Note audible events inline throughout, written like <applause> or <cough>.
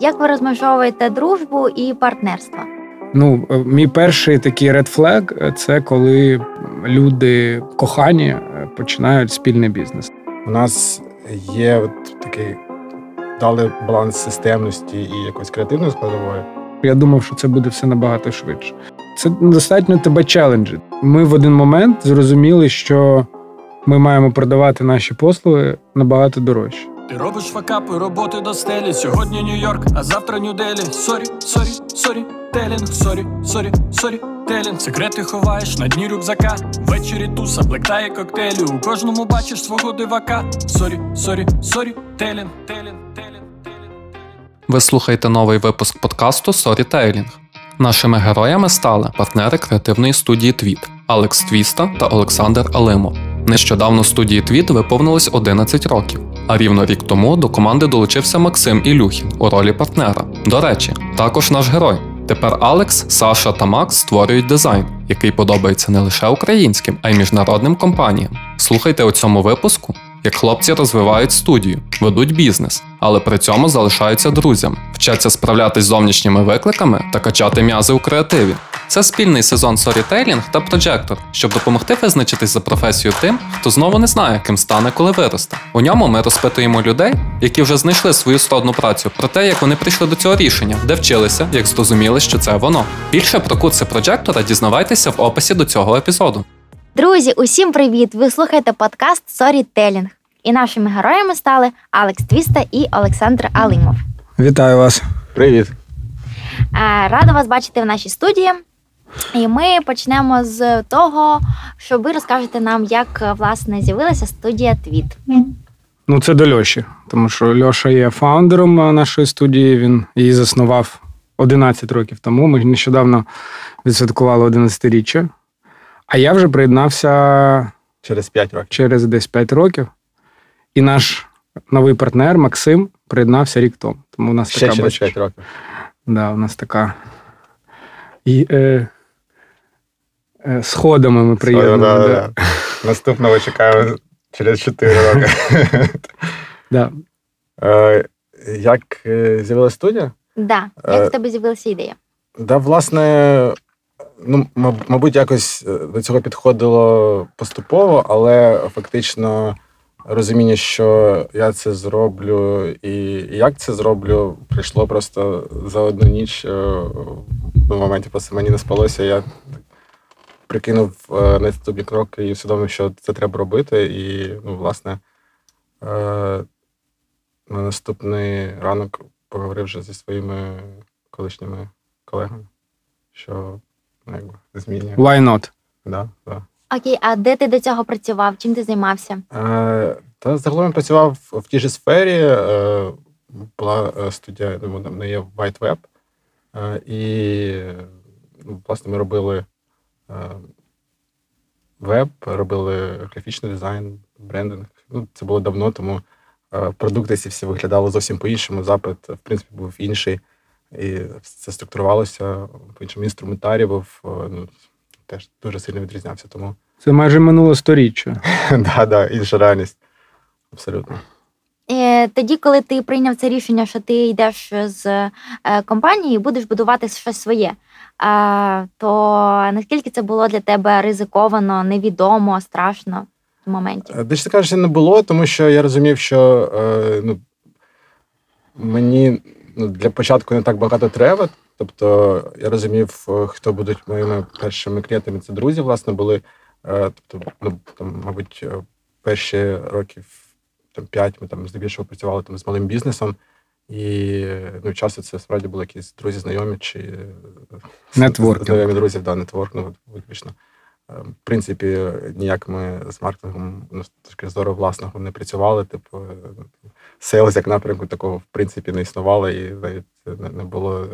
Як ви розмежовуєте дружбу і партнерство? Ну, е, мій перший такий red flag – це коли люди кохані е, починають спільний бізнес. У нас є от такий дали баланс системності і якоїсь креативної складової. Я думав, що це буде все набагато швидше. Це достатньо тебе челенджить. Ми в один момент зрозуміли, що ми маємо продавати наші послуги набагато дорожче. Ти робиш факапи, роботи до стелі. Сьогодні Нью-Йорк, а завтра Нью-Делі. Sorry, sorry, sorry, telling, sorry, sorry, sorry, telling. Секрети ховаєш на дні рюкзака. Ввечері туса, хлебтає коктейлі. У кожному бачиш свого дивака. Sorry, sorry, sorry, telling, telling, telling, telling. Ви слухаєте новий випуск подкасту Sorrytelling. Нашими героями стали партнери креативної студії TWID Алекс Твіста та Олександр Алимов. Нещодавно студії Твіт виповнилось 11 років, а рівно рік тому до команди долучився Максим Ілюхін у ролі партнера. До речі, також наш герой. Тепер Алекс, Саша та Макс створюють дизайн, який подобається не лише українським, а й міжнародним компаніям. Слухайте у цьому випуску, як хлопці розвивають студію, ведуть бізнес, але при цьому залишаються друзями, вчаться справлятись з зовнішніми викликами та качати м'язи у креативі. Це спільний сезон Storytelling та Projector, щоб допомогти визначитись за професію тим, хто знову не знає, ким стане, коли виросте. У ньому ми розпитуємо людей, які вже знайшли свою складну працю, про те, як вони прийшли до цього рішення, де вчилися, як зрозуміли, що це воно. Більше про курси Projector дізнавайтеся в описі до цього епізоду. Друзі, усім привіт! Ви слухаєте подкаст Storytelling. І нашими героями стали Алекс Твіста і Олександр Алимов. Вітаю вас! Привіт! Е, Рада вас бачити в нашій студії. І ми почнемо з того, що ви розкажете нам, як е, власне з'явилася студія Твіт. Ну, це до Льоші, тому що Льоша є фаундером е, нашої студії. Він її заснував 11 років тому. Ми нещодавно відсвяткували 11-річчя. А я вже приєднався Через 5 років. через десь 5 років. І наш новий партнер Максим приєднався рік тому. Тому у нас Ще така через бачиш, 5 років. Да, у нас така. І, е, сходами ми приєднуємо. Да, Да. Наступного чекаємо через 4 роки. Да. Е, Як е, з'явилася студія? Да, Е, як в тебе з'явилася ідея? Да, власне, ну, мабуть, якось е, до цього підходило поступово, але фактично розуміння, що я це зроблю і як це зроблю, прийшло просто за одну ніч. е, В моменті просто мені не спалося. Я так прикинув е, наступні кроки і усвідомив, що це треба робити. І, ну, власне, е, на наступний ранок поговорив вже зі своїми колишніми колегами, що ну, якби змінює. Why not? Да, да. Окей, а де ти до цього працював? Чим ти займався? Е, та загалом я працював в тій же сфері. Е, була е, студія, ну, вона не є White Web. Е, і, ну, власне, ми робили веб, робили графічний дизайн, брендинг. Ну, це було давно, тому е, продукти ці всі виглядали зовсім по-іншому. Запит, в принципі, був інший. І це структурувалося по-іншому. Інструментарій був е, ну, теж дуже сильно відрізнявся. Тому <laughs> Це майже минуле сторіччя. да, да, інша реальність. Абсолютно. Е, Тоді, коли ти прийняв це рішення, що ти йдеш з е, компанії і будеш будувати щось своє, то наскільки це було для тебе ризиковано, невідомо, страшно в моменті? Е, Дещо кажучи, не було, тому що я розумів, що е, ну, мені ну, для початку не так багато треба. Тобто я розумів, е, хто будуть моїми першими клієнтами. Це друзі, власне, були. Тобто, ну, там, мабуть, перші років там, 5 ми там здебільшого працювали там, з малим бізнесом. І ну, часто це справді були якісь друзі, знайомі чи е, Нетворкінг. знайомі друзів, да, нетворк, ну, виключно. Е, В принципі, ніяк ми з маркетингом ну, з точки зору власного не працювали. Типу, сейлс як напрямку такого в принципі не існувало, і навіть не було е,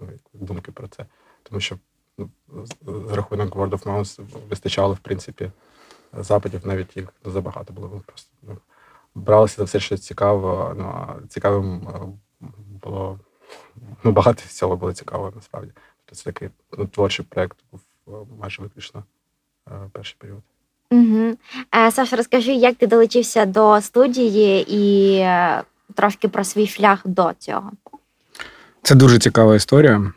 ну, думки про це. Тому що ну, з- рахунок word of mouth вистачало, в принципі, запитів, навіть їх забагато було. Просто бралися за все, що цікаво. Ну, цікавим е, було ну, багато всього було цікаво, насправді. Тобто це такий ну, творчий проєкт був е, майже виключно е, перший період. Угу. Саша, розкажи, як ти долучився до студії і трошки про свій шлях до цього. Це дуже цікава історія.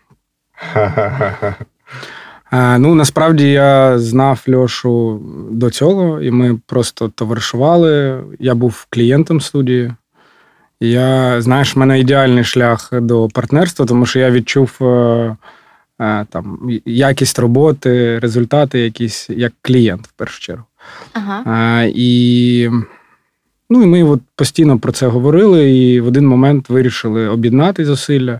<laughs> Е, ну, насправді я знав Льошу до цього, і ми просто товаришували. Я був клієнтом студії. Я, знаєш, в мене ідеальний шлях до партнерства, тому що я відчув е, е, там, якість роботи, результати якісь як клієнт в першу чергу. Ага. І ну, і ми от постійно про це говорили, і в один момент вирішили об'єднати зусилля.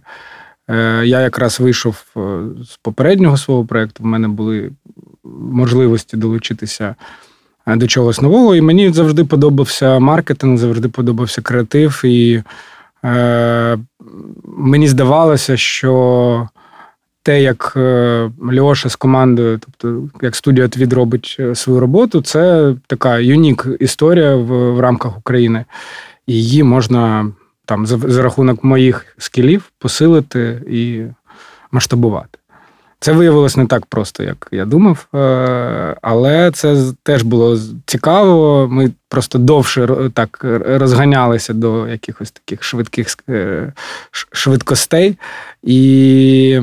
Е, я якраз вийшов е, з попереднього свого проєкту, в мене були можливості долучитися е, до чогось нового. І мені завжди подобався маркетинг, завжди подобався креатив. І е, мені здавалося, що те, як Льоша з командою, тобто як студія Твід робить свою роботу, це така юнік історія в, в рамках України. І її можна там за, за рахунок моїх скілів посилити і масштабувати. Це виявилось не так просто, як я думав, е, але це теж було цікаво. Ми просто довше так розганялися до якихось таких швидких е, швидкостей. І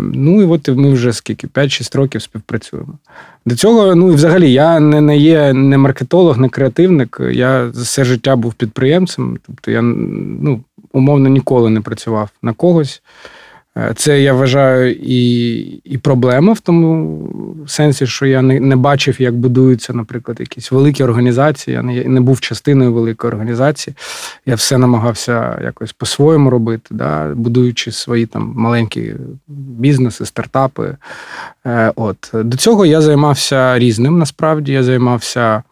ну і от ми вже скільки 5-6 років співпрацюємо. До цього, ну і взагалі, я не не є не маркетолог, не креативник. Я все життя був підприємцем. Тобто я ну, умовно ніколи не працював на когось. Е, це я вважаю і і проблема в тому сенсі, що я не не бачив, як будуються, наприклад, якісь великі організації. Я не не був частиною великої організації. Я все намагався якось по-своєму робити, да, будуючи свої там маленькі бізнеси, стартапи. Е, от До цього я займався різним. Насправді я займався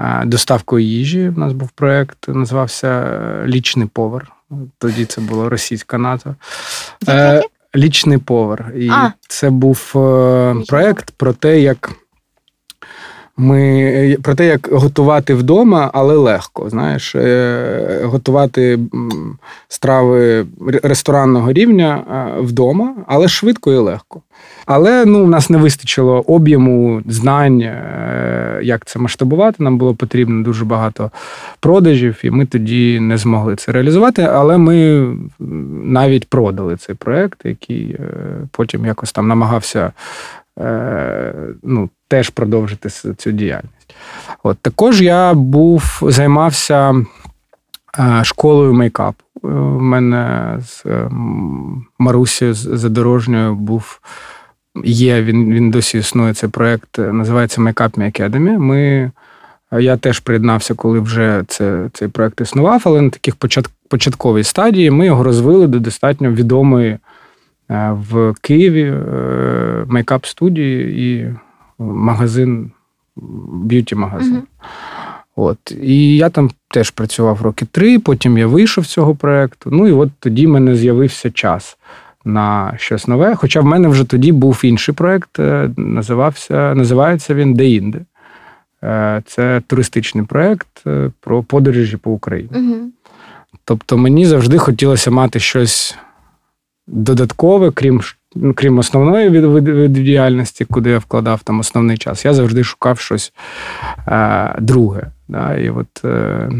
е, доставкою їжі. У нас був проєкт, називався Лічний повар. Тоді це була російська НАТО. Е, Лічний повар. І а. це був е, проект про те, як ми про те, як готувати вдома, але легко. Знаєш, е, готувати страви ресторанного рівня е, вдома, але швидко і легко. Але ну, в нас не вистачило об'єму знань, е, як це масштабувати. Нам було потрібно дуже багато продажів, і ми тоді не змогли це реалізувати. Але ми навіть продали цей проект, який потім якось там намагався ну, теж продовжити цю діяльність. От Також я був займався е, школою мейкапу. У е, мене з е, Марусі Задорожньою був. Є, він він досі існує цей проєкт, називається Makeup Me Academy. Ми, Я теж приєднався, коли вже це, цей проєкт існував, але на таких початковій стадії ми його розвили до достатньо відомої в Києві мейкап студії і магазин, б'юті-магазин. Угу. От. І я там теж працював роки три, потім я вийшов з цього проєкту. Ну і от тоді в мене з'явився час на щось нове. Хоча в мене вже тоді був інший проєкт, е, називався, називається він Деінде. Це туристичний проєкт е, про подорожі по Україні. Угу. Тобто мені завжди хотілося мати щось додаткове, крім Ну, крім основної від діяльності, куди я вкладав там основний час, я завжди шукав щось е, друге. Да? І от е,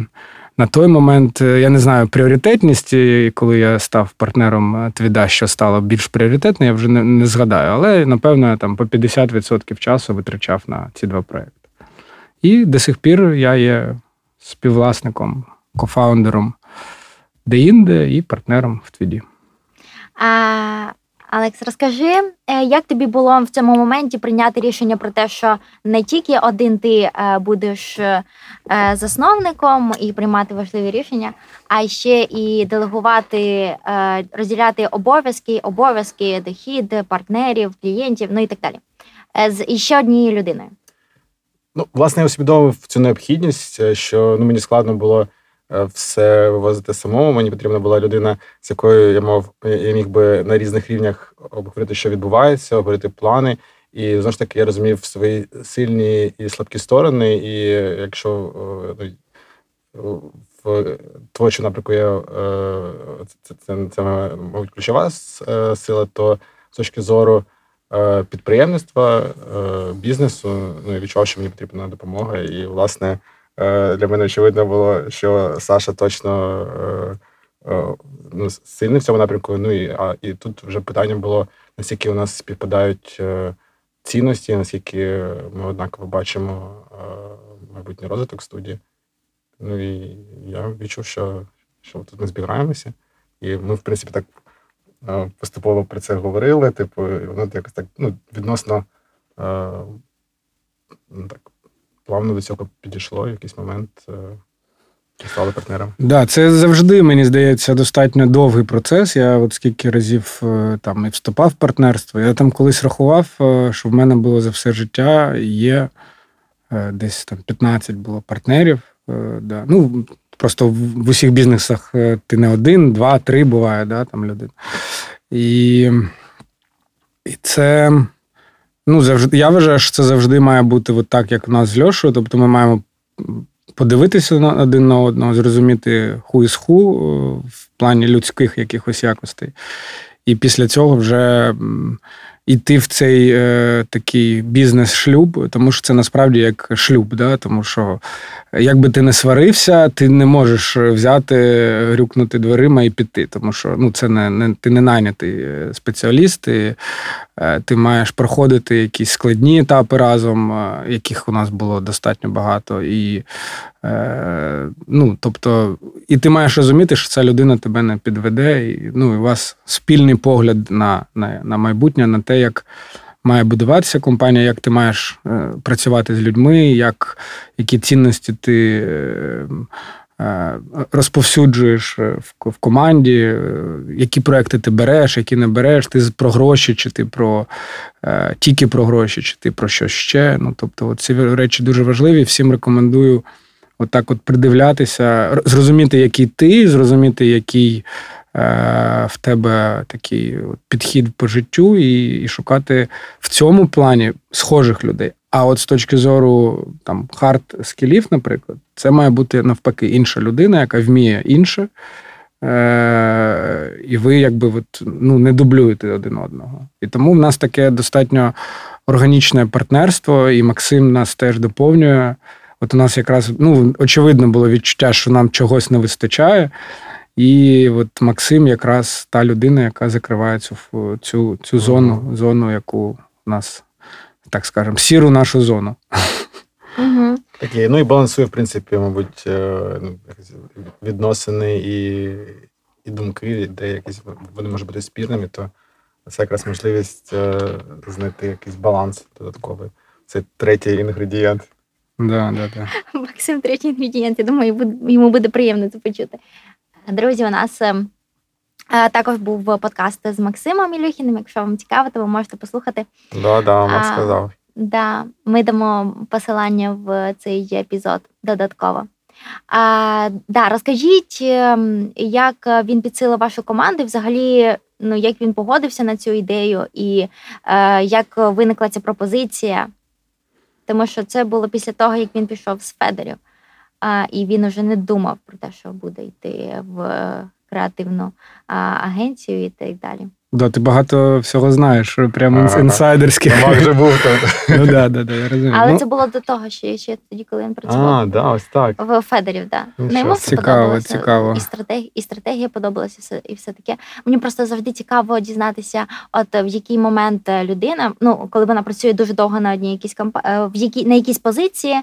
на той момент е, я не знаю пріоритетність, коли я став партнером е, Твіда, що стало більш пріоритетне, я вже не, не згадаю. Але напевно я там по 50% часу витрачав на ці два проекти. І до сих пір я є співвласником, кофаундером Деінде і партнером в Твіді. А Алекс, розкажи, е, як тобі було в цьому моменті прийняти рішення про те, що не тільки один ти е, будеш е, засновником і приймати важливі рішення, а ще і делегувати, розділяти обов'язки, обов'язки, дохід, партнерів, клієнтів, ну і так далі. З іще однією людиною. Ну, власне, я усвідомив цю необхідність, що ну, мені складно було. Е, все вивозити самому. Мені потрібна була людина, з якою я мав я міг би на різних рівнях обговорити, що відбувається, обговорити плани. І знову ж таки я розумів свої сильні і слабкі сторони. І якщо е, ну, в творчому напрямку я е, це, це, це, мабуть, ключова сила, то з точки зору підприємництва, бізнесу, ну я відчував, що мені потрібна допомога. І, власне, для мене очевидно було, що Саша точно е, е, ну, сильний в цьому напрямку. Ну і а і тут вже питання було наскільки у нас співпадають е, цінності, наскільки ми однаково бачимо е, майбутній розвиток студії. Ну і я відчув, що що тут ми збираємося. І ми, в принципі, так е, поступово про це говорили. Типу, воно якось так ну, відносно ну, так, плавно до цього підійшло в якийсь момент. Стали партнером. Да, це завжди, мені здається, достатньо довгий процес. Я от скільки разів е, там і вступав в партнерство. Я там колись рахував, е, що в мене було за все життя є е, десь там 15 було партнерів. Да. Ну, Просто в усіх бізнесах ти не один, два, три буває, да, там людина. І і це ну, завжди, я вважаю, що це завжди має бути от так, як у нас з Льошою. Тобто ми маємо подивитися один на одного, зрозуміти ху із ху в плані людських якихось якостей. І після цього вже йти в цей е, такий бізнес-шлюб, тому що це насправді як шлюб. Да? Тому що якби ти не сварився, ти не можеш взяти, грюкнути дверима і піти. Тому що ну, це не, не ти не найнятий е, спеціаліст, і, е, ти маєш проходити якісь складні етапи разом, е, яких у нас було достатньо багато. І ну, тобто, і ти маєш розуміти, що ця людина тебе не підведе, і ну, і у вас спільний погляд на, на, на майбутнє, на те, як має будуватися компанія, як ти маєш е, працювати з людьми, як, які цінності ти е, е, розповсюджуєш в команді, які проекти ти береш, які не береш, ти про гроші, чи ти про тільки про гроші, чи ти про що ще. Ну, Тобто, ці речі дуже важливі. Всім рекомендую отак от придивлятися, зрозуміти, який ти, зрозуміти, який. Е, в тебе такий підхід по життю і і шукати в цьому плані схожих людей. А от з точки зору там hard skill ів, наприклад, це має бути навпаки інша людина, яка вміє інше. Е- І ви якби от, ну, не дублюєте один одного. І тому в нас таке достатньо органічне партнерство, і Максим нас теж доповнює. От у нас якраз ну, очевидно було відчуття, що нам чогось не вистачає. І от Максим якраз та людина, яка закриває цю цю, цю зону, зону, яку у нас, так скажемо, сіру нашу зону. Угу. Такі, ну і балансує, в принципі, мабуть, е, відносини і і думки, де якісь вони можуть бути спірними, то це якраз можливість е, знайти якийсь баланс додатковий. Це третій інгредієнт. Да, да, да. Максим, третій інгредієнт. Я думаю, йому буде приємно це почути. Друзі, у нас е, також був подкаст з Максимом Ілюхіним. Якщо вам цікаво, то ви можете послухати. Да, да, Макс сказав. Да, Ми дамо посилання в цей епізод додатково. А, да, Розкажіть, як він підсилив вашу команду, і взагалі, ну як він погодився на цю ідею, і е, як виникла ця пропозиція. Тому що це було після того, як він пішов з Федерів а, і він уже не думав про те, що буде йти в креативну а, агенцію і так далі. Да, ти багато всього знаєш, прямо ага. інсайдерських. Мак вже був <laughs> тут. Ну, да, да, да, я розумію. Але ну, це було до того, що ще тоді, коли він працював а, да, ось так. в Федерів. Да. Ну, йому все цікаво, цікаво. І стратегія, і стратегія подобалася, і все таке. Мені просто завжди цікаво дізнатися, от в який момент людина, ну коли вона працює дуже довго на одній якійсь комп... Е, в якій на якійсь позиції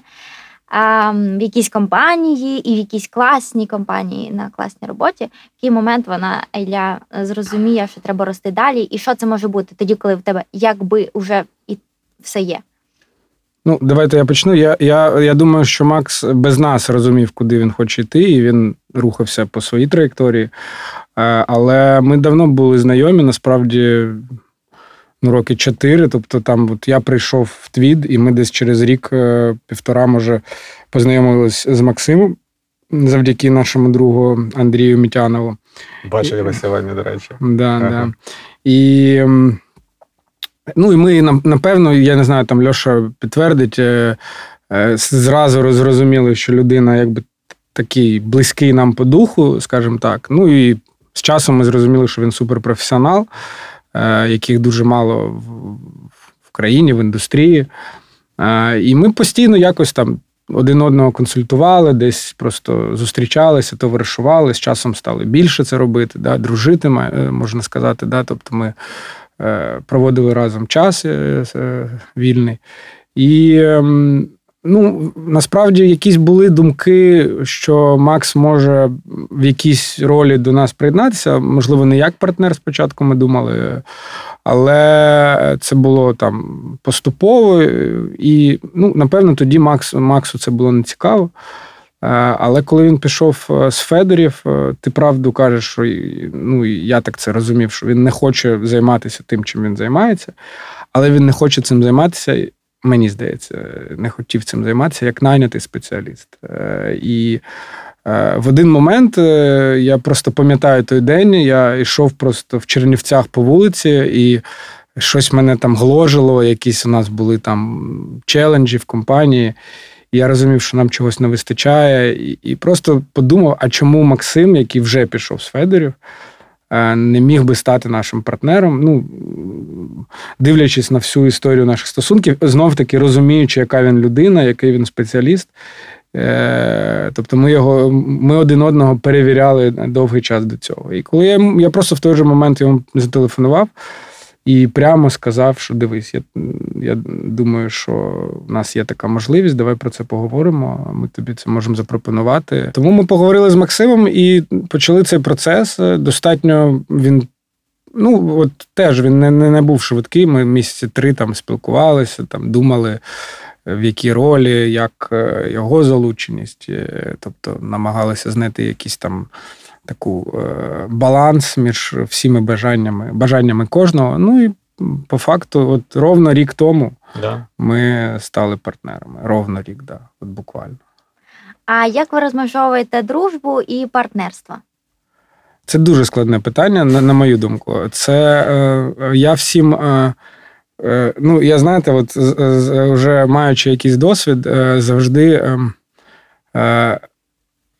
в якійсь компанії і в якійсь класній компанії на класній роботі, в який момент вона Еля зрозуміє, що треба рости далі, і що це може бути тоді, коли в тебе якби вже і все є. Ну, давайте я почну. Я я, я думаю, що Макс без нас розумів, куди він хоче йти, і він рухався по своїй траєкторії. Але ми давно були знайомі, насправді ну, роки чотири. Тобто, там от я прийшов в Твід, і ми десь через рік, е, півтора, може, познайомились з Максимом завдяки нашому другу Андрію Мітянову. Бачив його сьогодні, до речі. Да, ага. да. І ну, і ми, напевно, я не знаю, там Льоша підтвердить, е, е, зразу зрозуміли, що людина якби такий близький нам по духу, скажімо так. Ну і з часом ми зрозуміли, що він суперпрофесіонал. Е, яких дуже мало в країні, в індустрії. Е, і ми постійно якось там один одного консультували, десь просто зустрічалися, товаришували, з часом стали більше це робити, да, дружити, е, можна сказати. Да, Тобто ми проводили разом час вільний. І ем, ну, насправді якісь були думки, що Макс може в якійсь ролі до нас приєднатися. Можливо, не як партнер спочатку ми думали, але це було там поступово. І, ну, напевно, тоді Макс, Максу це було не цікаво. Е, але коли він пішов е, з Федорів, е, ти правду кажеш, що ну, я так це розумів, що він не хоче займатися тим, чим він займається, але він не хоче цим займатися мені здається, не хотів цим займатися як найнятий спеціаліст. Е, і е, в один момент е, я просто пам'ятаю той день, я йшов просто в Чернівцях по вулиці, і щось мене там гложило, якісь у нас були там челенджі в компанії. Я розумів, що нам чогось не вистачає, і і просто подумав: а чому Максим, який вже пішов з Федорів, Е, не міг би стати нашим партнером. Ну, Дивлячись на всю історію наших стосунків, знов таки розуміючи, яка він людина, який він спеціаліст. Е, тобто ми його, ми один одного перевіряли довгий час до цього. І коли я я просто в той же момент йому зателефонував і прямо сказав, що дивись, я я думаю, що в нас є така можливість, давай про це поговоримо. Ми тобі це можемо запропонувати. Тому ми поговорили з Максимом і почали цей процес. Достатньо він. Ну, от теж він не не, не був швидкий. Ми місяці три там спілкувалися, там думали, в якій ролі, як е, його залученість, е, тобто намагалися знайти якісь там таку е, баланс між всіми бажаннями бажаннями кожного. Ну і по факту, от ровно рік тому да. ми стали партнерами. Ровно рік, да, от буквально. А як ви розмежовуєте дружбу і партнерство? Це дуже складне питання, на, на мою думку. Це е, я всім. Е, е, Ну, я знаєте, от вже маючи якийсь досвід, е, завжди ем,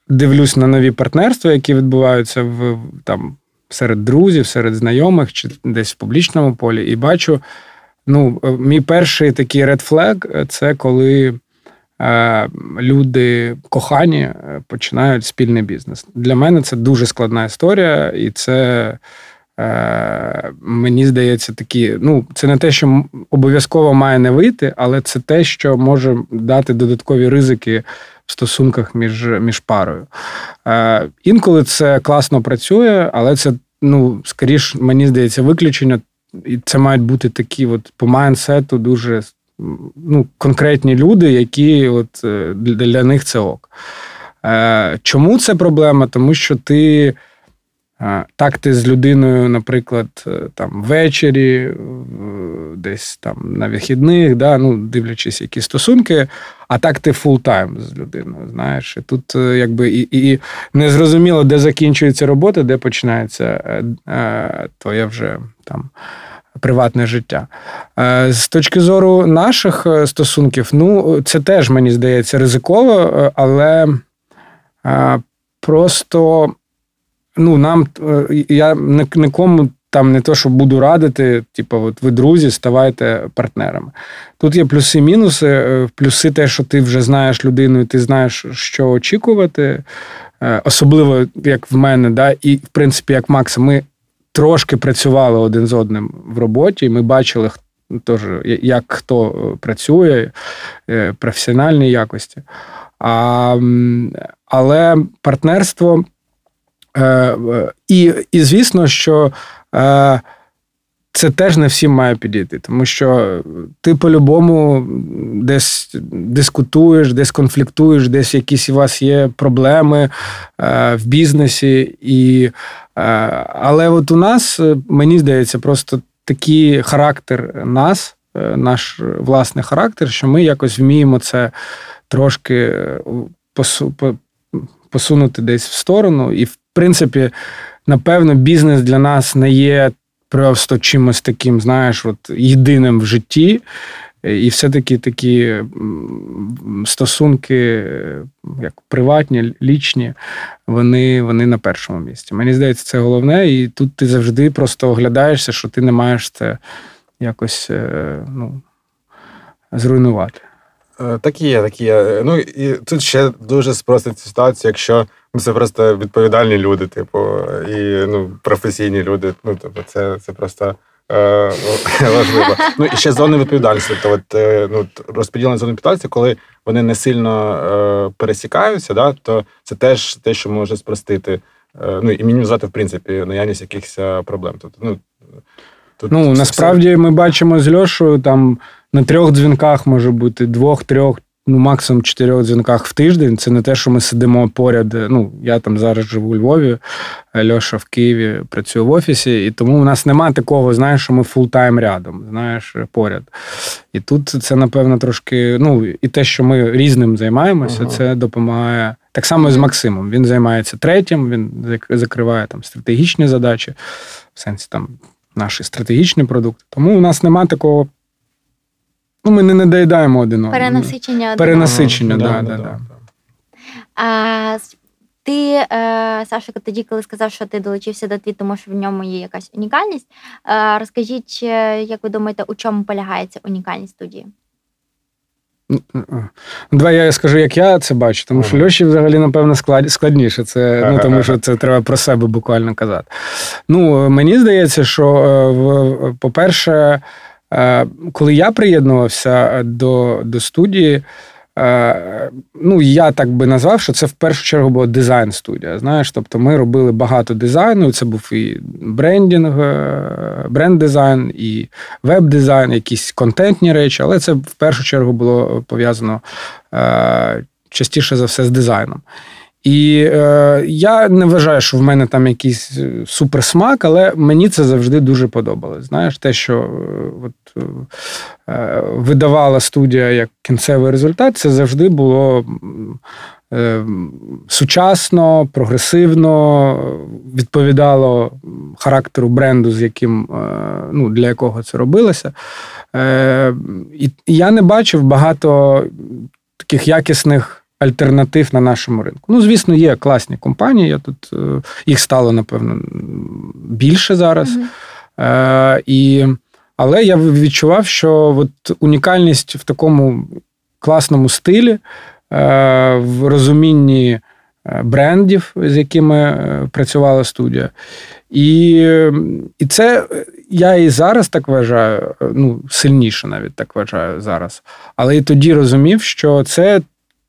дивлюсь на нові партнерства, які відбуваються в там серед друзів, серед знайомих чи десь в публічному полі, і бачу. Ну, мій перший такий red flag – це коли е, люди кохані е, починають спільний бізнес. Для мене це дуже складна історія, і це. Е, мені здається, такі, ну, це не те, що обов'язково має не вийти, але це те, що може дати додаткові ризики стосунках між між парою. Е, Інколи це класно працює, але це, ну, скоріш, мені здається, виключення. І це мають бути такі, от по майнсету дуже ну, конкретні люди, які от е, для них це ок. Е, Чому це проблема? Тому що ти. Так, ти з людиною, наприклад, е, там ввечері, десь там на вихідних, да, ну, дивлячись, які стосунки, а так ти full-time з людиною. Знаєш, і тут е, якби і і не зрозуміло, де закінчується робота, де починається е, твоє вже там. Приватне життя. З точки зору наших стосунків, ну, це теж, мені здається, ризиково, але просто ну нам е, я нікому там не то, що буду радити, типу, от ви друзі, ставайте партнерами. Тут є плюси, мінуси. Е, плюси, те, що ти вже знаєш людину, і ти знаєш, що очікувати. Е, особливо як в мене, да, і в принципі, як Макса, ми трошки працювали один з одним в роботі. і Ми бачили, теж, як хто працює, професіональні якості. А, Але партнерство. Е, е, і, і звісно, що. Е, це теж не всім має підійти, тому що ти по-любому десь дискутуєш, десь конфліктуєш, десь якісь у вас є проблеми в бізнесі. І, Але от у нас, мені здається, просто такий характер нас, наш власний характер, що ми якось вміємо це трошки посунути десь в сторону. І, принципі, напевно, бізнес для нас не є просто чимось таким, знаєш, от єдиним в житті. І все-таки такі стосунки, як приватні, лічні, вони вони на першому місці. Мені здається, це головне, і тут ти завжди просто оглядаєшся, що ти не маєш це якось е, ну, зруйнувати. Е, так є, так є. Ну і тут ще дуже спростить ситуацію, якщо це просто відповідальні люди, типу, і ну, професійні люди. Ну, тобто, це це просто е, <laughs> важливо. Ну і ще зони відповідальності. Тобто, от, е, ну, розподілення зони відповідальності, коли вони не сильно е, пересікаються, да, то це теж те, що може спростити. Е, ну і мінімізувати, в принципі, наявність якихось е, проблем. Тобто, ну, Тут ну, насправді ми бачимо з Льошою там на трьох дзвінках може бути двох-трьох, ну максимум чотирьох дзвінках в тиждень. Це не те, що ми сидимо поряд. Ну, я там зараз живу у Львові, Льоша в Києві працює в офісі, і тому у нас немає такого, знаєш, що ми full-time рядом, знаєш, поряд. І тут це, напевно, трошки. Ну, і те, що ми різним займаємося, ага. це допомагає. Так само і з Максимом. Він займається третім, він закриває там стратегічні задачі, в сенсі там наші стратегічні продукти. Тому у нас немає такого. Ну, ми не надоїдаємо один одного. Перенасичення. Перенасичення, так. Да, да, да, да. А, Ти, е, Сашика, тоді, коли сказав, що ти долучився до твіту, тому що в ньому є якась унікальність. Е, розкажіть, е, як ви думаєте, у чому полягає ця унікальність студії? Давай я скажу, як я це бачу, тому що Льоші взагалі, напевно, складніше. Це, ну, <laughs> Тому що це треба про себе буквально казати. Ну, Мені здається, що, по-перше, коли я приєднувався до, до студії. Е, ну, я так би назвав, що це в першу чергу була дизайн-студія. Знаєш, тобто ми робили багато дизайну. Це був і брендінг, е, бренд-дизайн, і веб-дизайн, якісь контентні речі, але це в першу чергу було пов'язано е, частіше за все з дизайном. І е, я не вважаю, що в мене там якийсь е, суперсмак, але мені це завжди дуже подобалось. Знаєш, те, що е, от, е, видавала студія як кінцевий результат, це завжди було е, сучасно, прогресивно, відповідало характеру бренду, з яким е, ну, для якого це робилося. Е, І я не бачив багато таких якісних альтернатив на нашому ринку. Ну, звісно, є класні компанії. Я тут е, їх стало, напевно, більше зараз. Mm-hmm. Е, і, Але я відчував, що от унікальність в такому класному стилі, е, в розумінні е, брендів, з якими е, працювала студія. І і це я і зараз так вважаю, ну, сильніше навіть так вважаю зараз. Але і тоді розумів, що це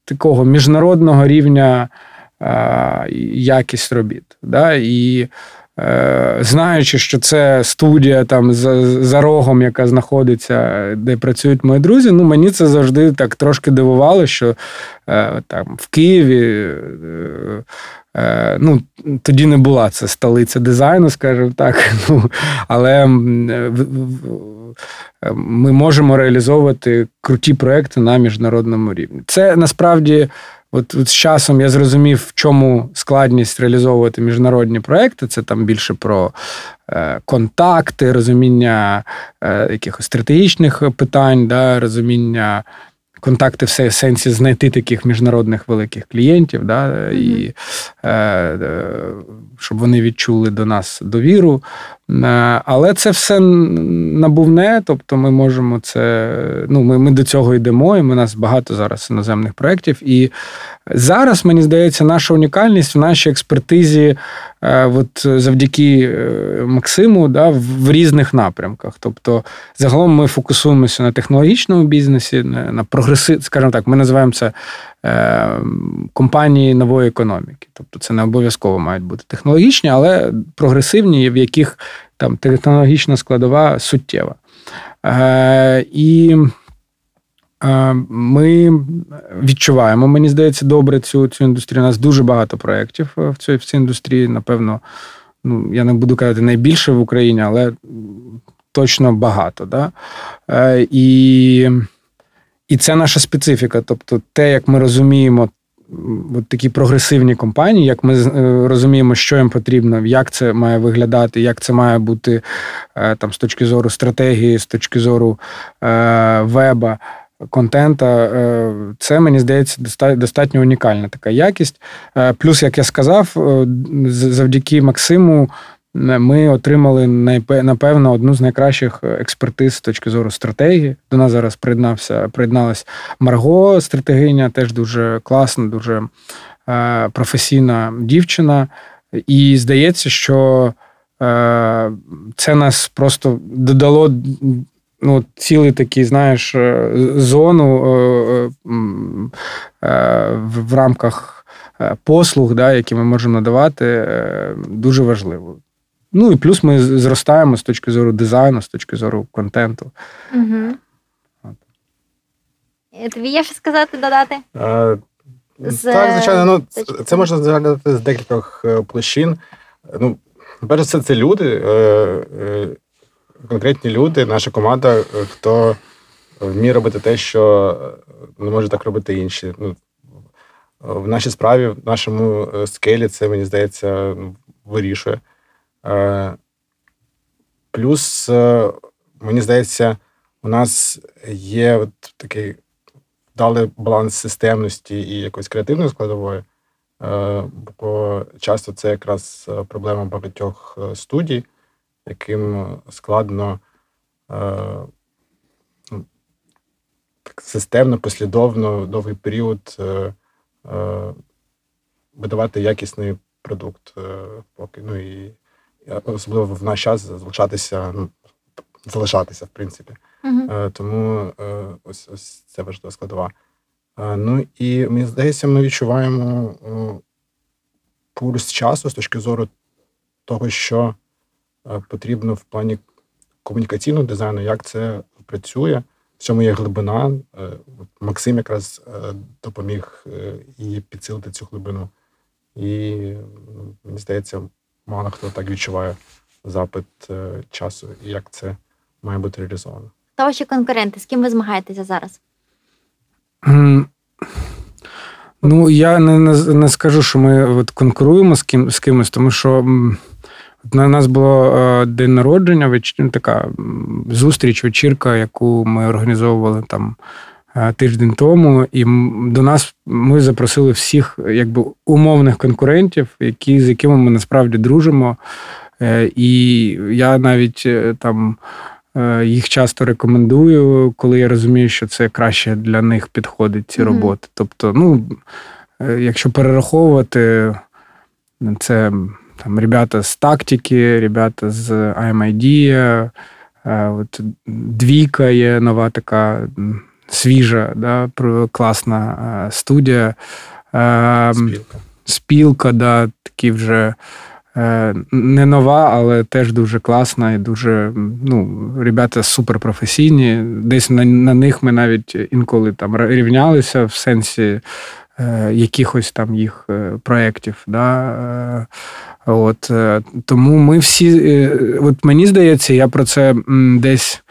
такого міжнародного рівня якість робіт. Да? І е, знаючи, що це студія там за, за рогом, яка знаходиться, де працюють мої друзі, ну мені це завжди так трошки дивувало, що е, там в Києві. Е, ну, Тоді не була це столиця дизайну, скажімо так. <laughs> Ну, Але ми можемо реалізовувати круті проекти на міжнародному рівні. Це насправді, от, от з часом я зрозумів, в чому складність реалізовувати міжнародні проекти. Це там більше про е, контакти, розуміння е, якихось стратегічних питань, да, розуміння контакти в сенсі знайти таких міжнародних великих клієнтів, да, mm-hmm. і е, е, щоб вони відчули до нас довіру. Е, але це все набувне, тобто ми можемо це. Ну, ми ми до цього йдемо, і у нас багато зараз іноземних проєктів. І зараз, мені здається, наша унікальність в нашій експертизі, е, от завдяки Максиму, да, в різних напрямках. Тобто, загалом ми фокусуємося на технологічному бізнесі, на прогресив, скажімо так, ми називаємо це Е, компанії нової економіки. Тобто це не обов'язково мають бути технологічні, але прогресивні, в яких там технологічна складова суттєва. Е, і е, ми відчуваємо, мені здається, добре цю цю індустрію. У нас дуже багато проєктів в цій в цій індустрії. Напевно, ну я не буду казати найбільше в Україні, але точно багато. Да? І і це наша специфіка. Тобто, те, як ми розуміємо от такі прогресивні компанії, як ми е, розуміємо, що їм потрібно, як це має виглядати, як це має бути е, там з точки зору стратегії, з точки зору е, веба. Контента, це мені здається достатньо унікальна така якість. Плюс, як я сказав, завдяки Максиму ми отримали напевно одну з найкращих експертиз з точки зору стратегії. До нас зараз приєднався, приєдналась Марго, стратегиня, теж дуже класна, дуже е, професійна дівчина. І здається, що е, це нас просто додало ну, цілий такий, знаєш, е, зону в рамках послуг, да, які ми можемо надавати, дуже важливо. Ну і плюс ми зростаємо з точки зору дизайну, з точки зору контенту. Угу. Тобі є що сказати, додати? А, з... Так, звичайно, ну, це можна зглядати з декількох е, площин. Ну, перш все, це люди, е, е, конкретні люди, наша команда, хто вміє робити те, що не може так робити інші. Ну, В нашій справі, в нашому скелі, це, мені здається, ну, вирішує. Е, плюс, е, мені здається, у нас є от такий вдалий баланс системності і якоїсь креативної складової, е, бо часто це якраз проблема багатьох студій, яким складно ну, системно, послідовно, довгий період видавати якісний продукт. поки ну і особливо в наш час залишатися, ну, залишатися, в принципі. uh Тому е, ось ось це важлива складова. Е, ну і мені здається, ми відчуваємо пульс часу з точки зору того, що потрібно в плані комунікаційного дизайну, як це працює. В цьому є глибина. Максим якраз допоміг і підсилити цю глибину. І ну, мені здається, мало хто так відчуває запит е, часу і як це має бути реалізовано. Та ваші конкуренти, з ким ви змагаєтеся зараз? Ну, я не не, не скажу, що ми от конкуруємо з ким з кимось, тому що на нас було е, день народження, веч... Ну, така зустріч, вечірка, яку ми організовували там тиждень тому, і до нас ми запросили всіх якби умовних конкурентів, які, з якими ми насправді дружимо. Е, і я навіть е, там їх часто рекомендую, коли я розумію, що це краще для них підходить ці роботи. Mm-hmm. Тобто, ну, якщо перераховувати, це там ребята з тактики, ребята з IMID, от Двійка є нова така свіжа, да, класна е, студія. Е, спілка. Спілка, да, такі вже е, не нова, але теж дуже класна і дуже. ну, Ребята суперпрофесійні. Десь на на них ми навіть інколи там рівнялися в сенсі якихось там їх проєктів. Да? От, Тому ми всі, от мені здається, я про це десь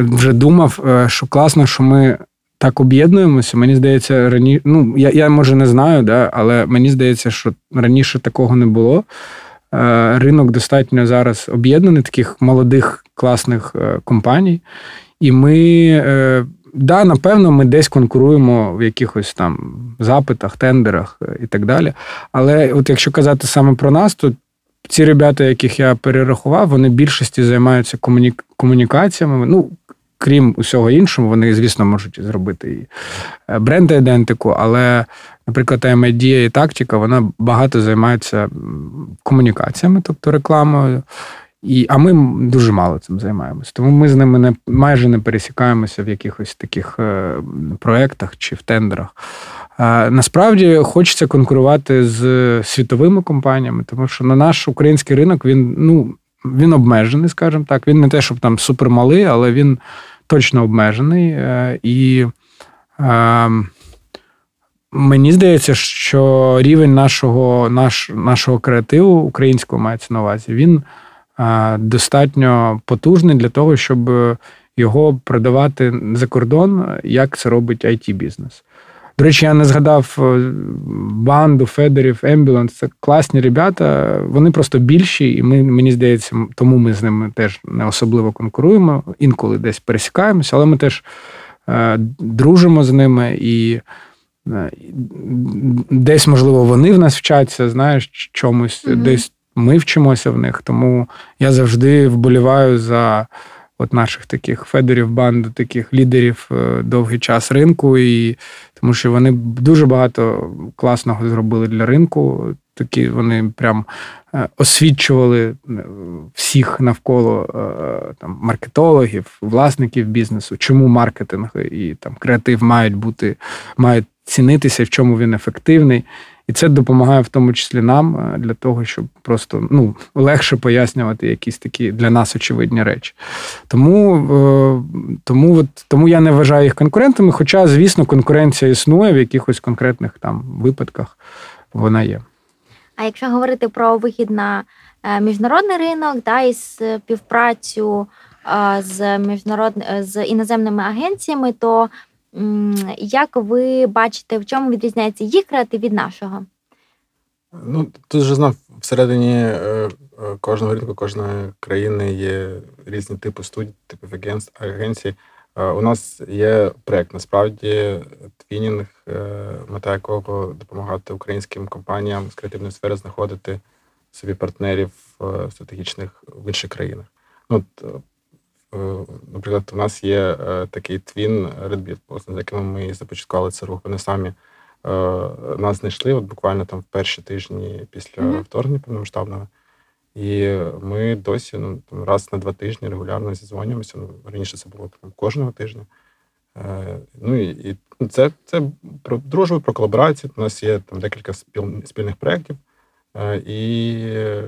вже думав, е, що класно, що ми так об'єднуємося. Мені здається, раніше, ну я я може не знаю, да, але мені здається, що раніше такого не було. Е, ринок достатньо зараз об'єднаний, таких молодих класних е, компаній. І ми, да, напевно, ми десь конкуруємо в якихось там запитах, тендерах і так далі. Але от якщо казати саме про нас, то ці ребята, яких я перерахував, вони більшості займаються комуні... комунікаціями. Ну, крім усього іншого, вони, звісно, можуть зробити і е, бренд-ідентику, але, наприклад, медіа і тактика, вона багато займається комунікаціями, тобто рекламою. І, А ми дуже мало цим займаємося. Тому ми з ними не майже не пересікаємося в якихось таких е, проєктах чи в тендерах. Е, насправді хочеться конкурувати з світовими компаніями, тому що на наш український ринок він ну, він обмежений, скажімо так. Він не те, щоб там супермалий, але він точно обмежений. Е, і е, мені здається, що рівень нашого наш, нашого креативу українського мається на увазі, він е, достатньо потужний для того, щоб його продавати за кордон, як це робить it бізнес до речі, я не згадав е, банду, Федерів, Ембюланс. Це класні ребята. Вони просто більші, і ми, мені здається, тому ми з ними теж не особливо конкуруємо. Інколи десь пересікаємося, але ми теж е, дружимо з ними і. Е, десь, можливо, вони в нас вчаться, знаєш, чомусь, mm-hmm. десь ми вчимося в них. Тому я завжди вболіваю за от наших таких федерів, банду, таких лідерів довгий час ринку, і тому що вони дуже багато класного зробили для ринку. Такі вони прям е, освічували е, всіх навколо там маркетологів, власників бізнесу, чому маркетинг і там креатив мають бути, мають цінитися, в чому він ефективний. І це допомагає в тому числі нам е, для того, щоб просто ну, легше пояснювати якісь такі для нас очевидні речі. Тому е, тому, от, тому я не вважаю їх конкурентами, хоча, звісно, конкуренція існує в якихось конкретних там випадках, вона є. А якщо говорити про вихід на е, міжнародний ринок, да, і співпрацю з міжнародними з іноземними агенціями, то як ви бачите, в чому відрізняється їх креатив від нашого? Ну, тут же знов всередині е, е, кожного ринку, кожної країни є різні типи студій, типів агенцій. Е, у нас є проєкт, насправді, твінінг, мета якого допомагати українським компаніям з креативної сфери знаходити собі партнерів стратегічних в інших країнах. Ну, наприклад, у нас є е, такий твін Redbit, з якими ми започаткували це рух. Вони самі е, нас знайшли от буквально там в перші тижні після mm-hmm. вторгнення повномасштабного. І ми досі ну, там, раз на два тижні регулярно зізвонюємося. Ну, Раніше це було там, кожного тижня. Е, Ну і і це це про дружбу, про колаборацію. У нас є там декілька спіл, спільних проєктів. Е, і е,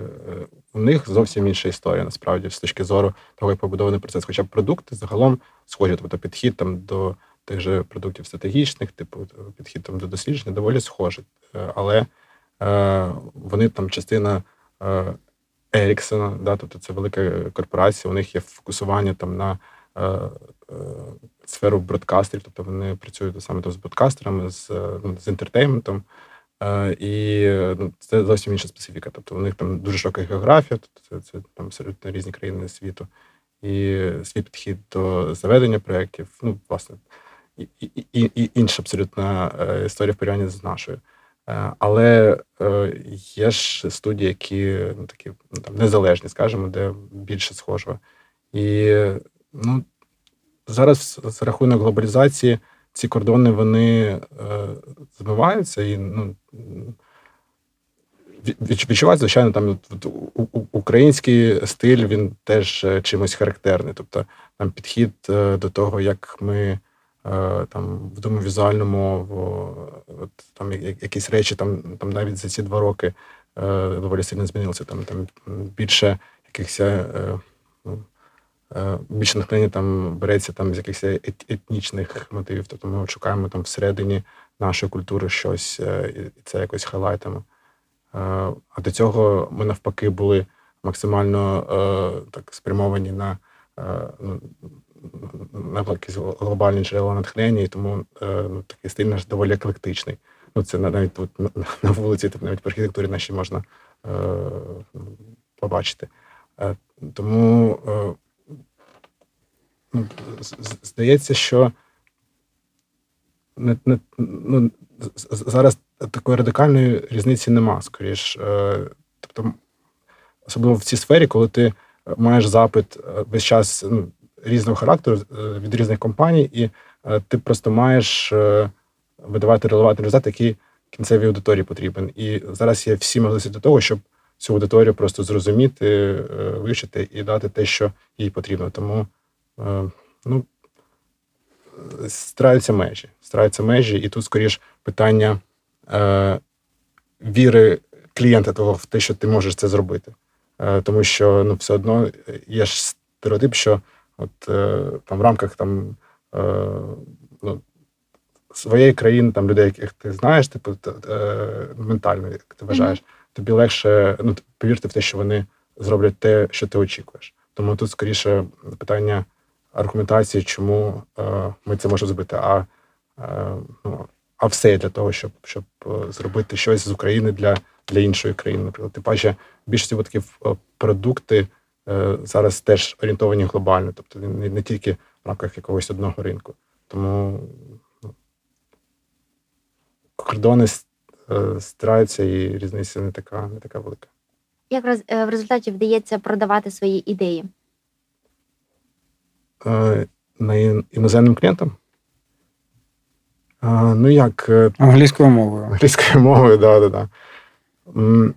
у них зовсім інша історія, насправді, з точки зору того, як побудований процес. Хоча продукти загалом схожі, тобто підхід там до тих же продуктів стратегічних, типу підхід там до дослідження доволі схожий. Е, але е, вони там частина Еріксона, да, тобто це велика корпорація, у них є фокусування там на е, е, сферу бродкастерів, тобто вони працюють саме з бродкастерами, з, ну, з інтертейментом. Е, і ну, це зовсім інша специфіка. Тобто у них там дуже широка географія, тобто це, це там абсолютно різні країни світу, і свій підхід до заведення проєктів, ну, власне, і, і, і, інша абсолютно е, історія в порівнянні з нашою. Е, але є ж студії, які ну, такі ну, там, незалежні, скажімо, де більше схожого. І ну, зараз за рахунок глобалізації ці кордони вони е, збиваються і ну, відчувають, звичайно, там український стиль він теж е, чимось характерний. Тобто там підхід е, до того, як ми там в візуальну от, там якісь речі там там навіть за ці два роки доволі сильно змінилися. Там там більше якихось ну, більше натхнення там береться там з якихось етнічних мотивів. Тобто ми шукаємо там всередині нашої культури щось, е, і це якось хайлайтимо. Е, а до цього ми навпаки були максимально так спрямовані на ну, на якісь глобальні джерела натхнення, і тому ну, такий стиль наш доволі еклектичний. Ну, це навіть тут на вулиці, тобто навіть в архітектурі нашій можна побачити. Тому ну, здається, що не, не, ну, зараз такої радикальної різниці нема, скоріш. Е, тобто, особливо в цій сфері, коли ти маєш запит е, весь час ну, різного характеру е, від різних компаній, і ти просто маєш видавати релевантний результат, який кінцевій аудиторії потрібен. І зараз є всі можливості до того, щоб цю аудиторію просто зрозуміти, вивчити і дати те, що їй потрібно. Тому ну, стараються межі. Стараються межі, і тут, скоріш, питання е, віри клієнта того в те, що ти можеш це зробити. Е, Тому що ну, все одно є ж стереотип, що от е, там в рамках там. Е, ну, Своєї країни, там людей, яких ти знаєш, типу е, ментально, як ти вважаєш, mm-hmm. тобі легше ну, повірити в те, що вони зроблять те, що ти очікуєш. Тому тут скоріше питання аргументації, чому е, ми це можемо зробити, а е, ну, а все для того, щоб щоб е, зробити щось з України для для іншої країни. Наприклад, тим паче більшості випадків продукти зараз теж орієнтовані глобально, тобто не, не тільки в рамках якогось одного ринку. Тому ну, кордони стираються і різниця не така, не така велика. Як е, в результаті вдається продавати свої ідеї? Е, іноземним клієнтам? Ну як, е, Англійською мовою. англійською мовою, да, да, да. М,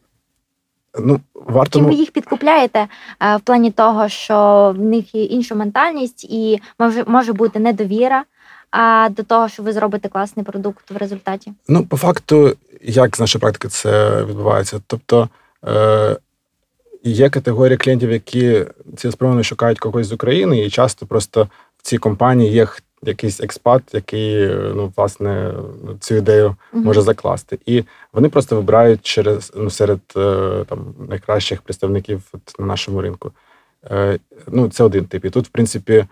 Ну, варто Чим ви ну, їх підкупляєте е, в плані того, що в них є інша ментальність, і може, може бути недовіра а, до того, що ви зробите класний продукт в результаті? Ну, по факту, як з нашої практики це відбувається? Тобто е, є категорія клієнтів, які цілеспрямовано шукають когось з України, і часто просто в цій компанії є якийсь експат, який е, ну, власне цю ідею Мгм. може закласти. І вони просто вибирають через ну, серед е, там найкращих представників на нашому ринку. Е, ну, це один тип. І тут, в принципі,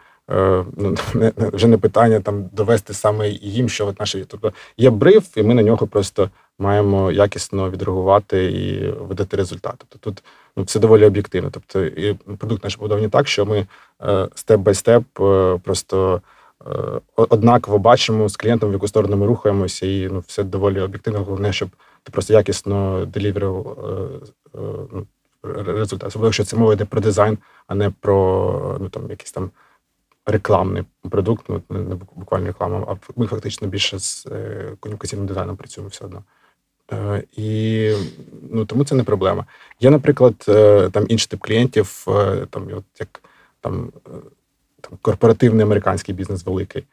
ну, <laughs> не, не- вже не питання там довести саме їм, що от наші. Тобто є бриф, і ми на нього просто маємо якісно відреагувати і видати результат. Тобто тут ну, все доволі об'єктивно. Тобто, і продукт наш побудований так, що ми степ бай степ просто. е, Однаково бачимо з клієнтом, в яку сторону ми рухаємося, і ну, все доволі об'єктивно. Головне, щоб ти просто якісно деліверив е, ну, результат. Особливо, якщо це мова йде про дизайн, а не про ну, там, якийсь там рекламний продукт, ну, не буквально реклама, а ми фактично більше з е, комунікаційним дизайном працюємо все одно. Е, І ну, тому це не проблема. Є, наприклад, е, там інший тип клієнтів, е, там, от як там, там корпоративний американський бізнес великий.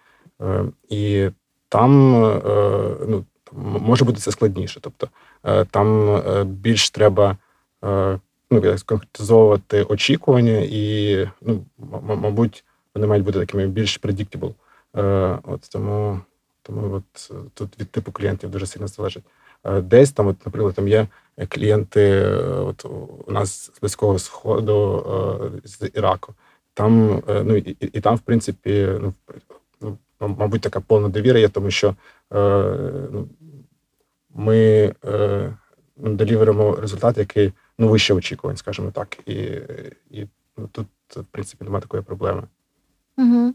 І там ну, може бути це складніше. Тобто там більш треба ну, конкретизовувати очікування, і, ну, мабуть, вони мають бути такими більш predictable. От тому, тому от тут від типу клієнтів дуже сильно залежить. Е, Десь там, от, наприклад, там є клієнти, е, от у нас з близького сходу е, з Іраку. Там, ну і, і там, в принципі, ну, ну, мабуть, така повна довіра є, тому що ну, ми ну, деліверимо результат, який ну, вище очікувань, скажімо так. І, і ну, тут, в принципі, немає такої проблеми. Угу.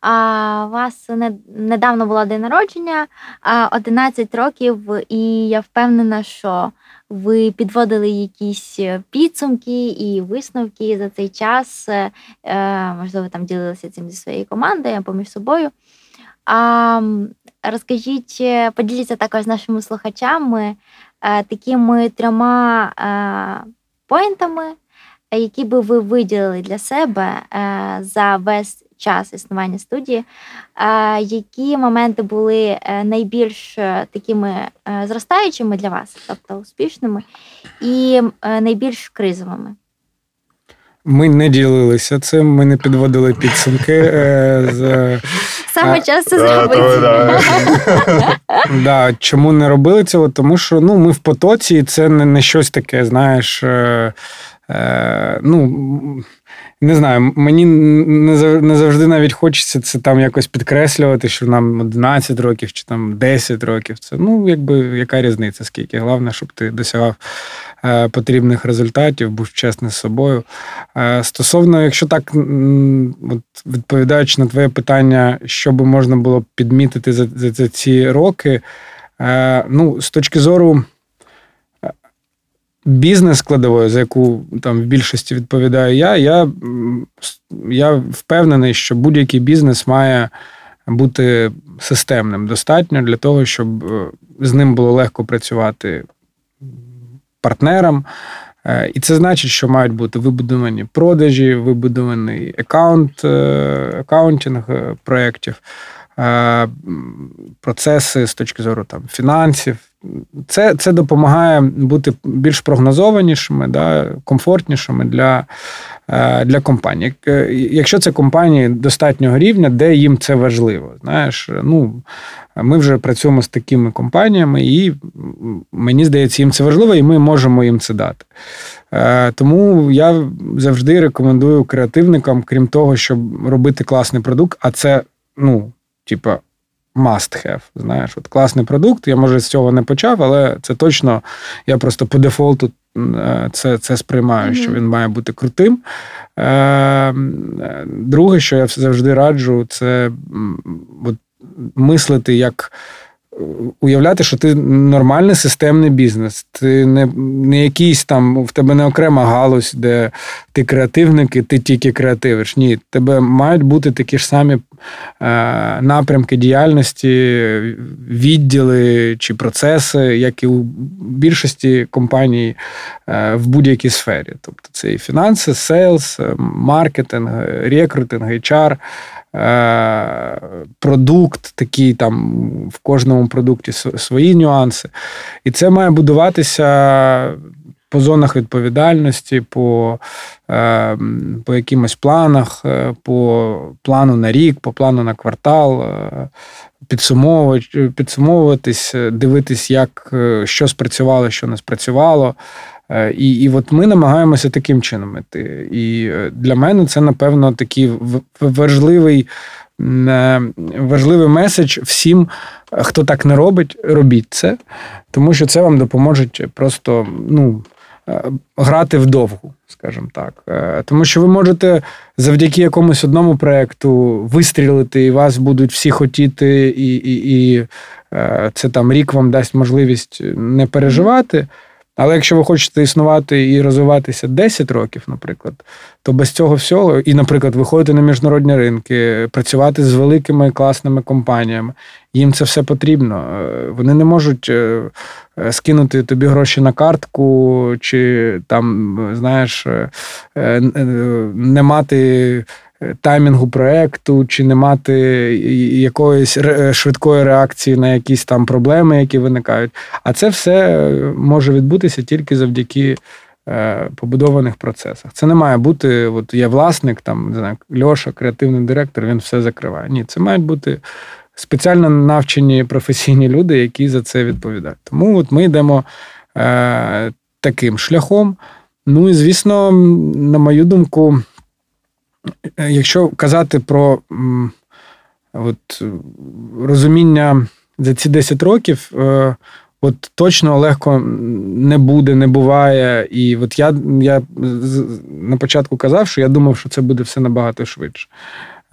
А у вас не, недавно було день народження, а 11 років, і я впевнена, що ви підводили якісь підсумки і висновки за цей час. Е, можливо, там ділилися цим зі своєю командою або між собою. А розкажіть, е, поділіться також з нашими слухачами е, такими трьома е, поінтами, е, які би ви виділили для себе е, за весь час існування студії, які моменти були е, найбільш е, такими е, зростаючими для вас, тобто успішними, і найбільш кризовими? Ми не ділилися цим, ми не підводили підсумки. з, Саме час це да, зробити. <laughs> чому не робили цього? Тому що ну, ми в потоці, і це не, не щось таке, знаєш. Е, ну, не знаю, мені не завжди навіть хочеться це там якось підкреслювати, що нам 11 років чи там 10 років. Це ну, якби яка різниця, скільки. Головне, щоб ти досягав е, потрібних результатів, був чесний з собою. Е, стосовно, якщо так, от, відповідаючи на твоє питання, що би можна було підмітити за, за, ці роки, ну, з точки зору бізнес складової, за яку там в більшості відповідаю я, я, я впевнений, що будь-який бізнес має бути системним достатньо для того, щоб е, з ним було легко працювати партнерам. Е, І це значить, що мають бути вибудовані продажі, вибудований аккаунт, е, аккаунтинг е, проєктів, процеси з точки зору там, фінансів. Це, це допомагає бути більш прогнозованішими, да, комфортнішими для, е, для компаній. Е, Якщо це компанії достатнього рівня, де їм це важливо. Знаєш, ну, ми вже працюємо з такими компаніями, і мені здається, їм це важливо, і ми можемо їм це дати. Е, Тому я завжди рекомендую креативникам, крім того, щоб робити класний продукт, а це, ну, типа. Must have, знаєш, от класний продукт. Я може з цього не почав, але це точно я просто по дефолту е, це, це сприймаю, що він має бути крутим. Е, е, Друге, що я завжди раджу, це от, мислити як уявляти, що ти нормальний системний бізнес. Ти не не якийсь там, в тебе не окрема галузь, де ти креативник і ти тільки креативиш. Ні, в тебе мають бути такі ж самі е, напрямки діяльності, відділи чи процеси, як і у більшості компаній е, в будь-якій сфері. Тобто це і фінанси, сейлс, маркетинг, рекрутинг, HR – Е, продукт, такий там в кожному продукті свої нюанси. І це має будуватися. По зонах відповідальності, по е, по якимось планах, е, по плану на рік, по плану на квартал, підсумовуватись, дивитись, як що спрацювало, що не спрацювало. Е, і і от ми намагаємося таким чином іти. І е, для мене це, напевно, такий важливий е, важливий меседж всім, хто так не робить, робіть це, тому що це вам допоможе просто ну, грати вдовгу, скажімо так. Тому що ви можете завдяки якомусь одному проєкту вистрілити, і вас будуть всі хотіти, і, і, і це там рік вам дасть можливість не переживати. Але якщо ви хочете існувати і розвиватися 10 років, наприклад, то без цього всього, і, наприклад, виходити на міжнародні ринки, працювати з великими класними компаніями, їм це все потрібно. Е, вони не можуть е, е, скинути тобі гроші на картку, чи там, знаєш, не мати таймінгу проекту, чи не мати якоїсь швидкої реакції на якісь там проблеми, які виникають. А це все може відбутися тільки завдяки е, побудованих процесах. Це не має бути, от є власник, там не знаю, Льоша, креативний директор, він все закриває. Ні, це мають бути. Спеціально навчені професійні люди, які за це відповідають. Тому от ми йдемо е, таким шляхом. Ну і звісно, на мою думку, Е, якщо казати про от, розуміння за ці 10 років, е, от точно легко не буде, не буває. І от я я на початку казав, що я думав, що це буде все набагато швидше.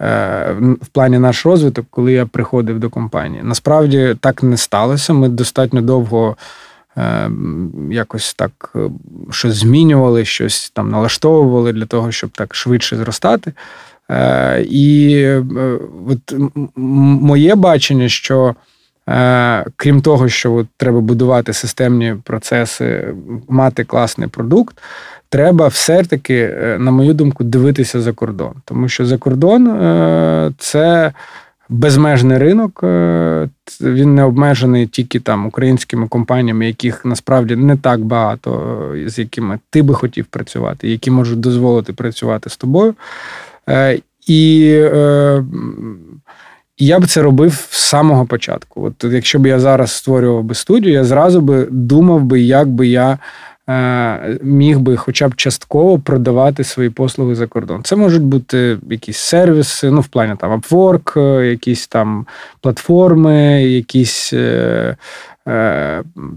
Е, в плані наш розвиток, коли я приходив до компанії. Насправді так не сталося. Ми достатньо довго якось так е, щось змінювали, щось там налаштовували для того, щоб так швидше зростати. Е, і е, от моє бачення, що крім того, що от треба будувати системні процеси, мати класний продукт, треба все-таки, на мою думку, дивитися за кордон. Тому що за кордон це безмежний ринок. Е, він не обмежений тільки там українськими компаніями, яких насправді не так багато, е, з якими ти би хотів працювати, які можуть дозволити працювати з тобою. Е, і я б це робив з самого початку. От якщо б я зараз створював би студію, я зразу би думав би, як би я міг би хоча б частково продавати свої послуги за кордон. Це можуть бути якісь сервіси, ну в плані там Upwork, е, якісь там платформи, якісь е,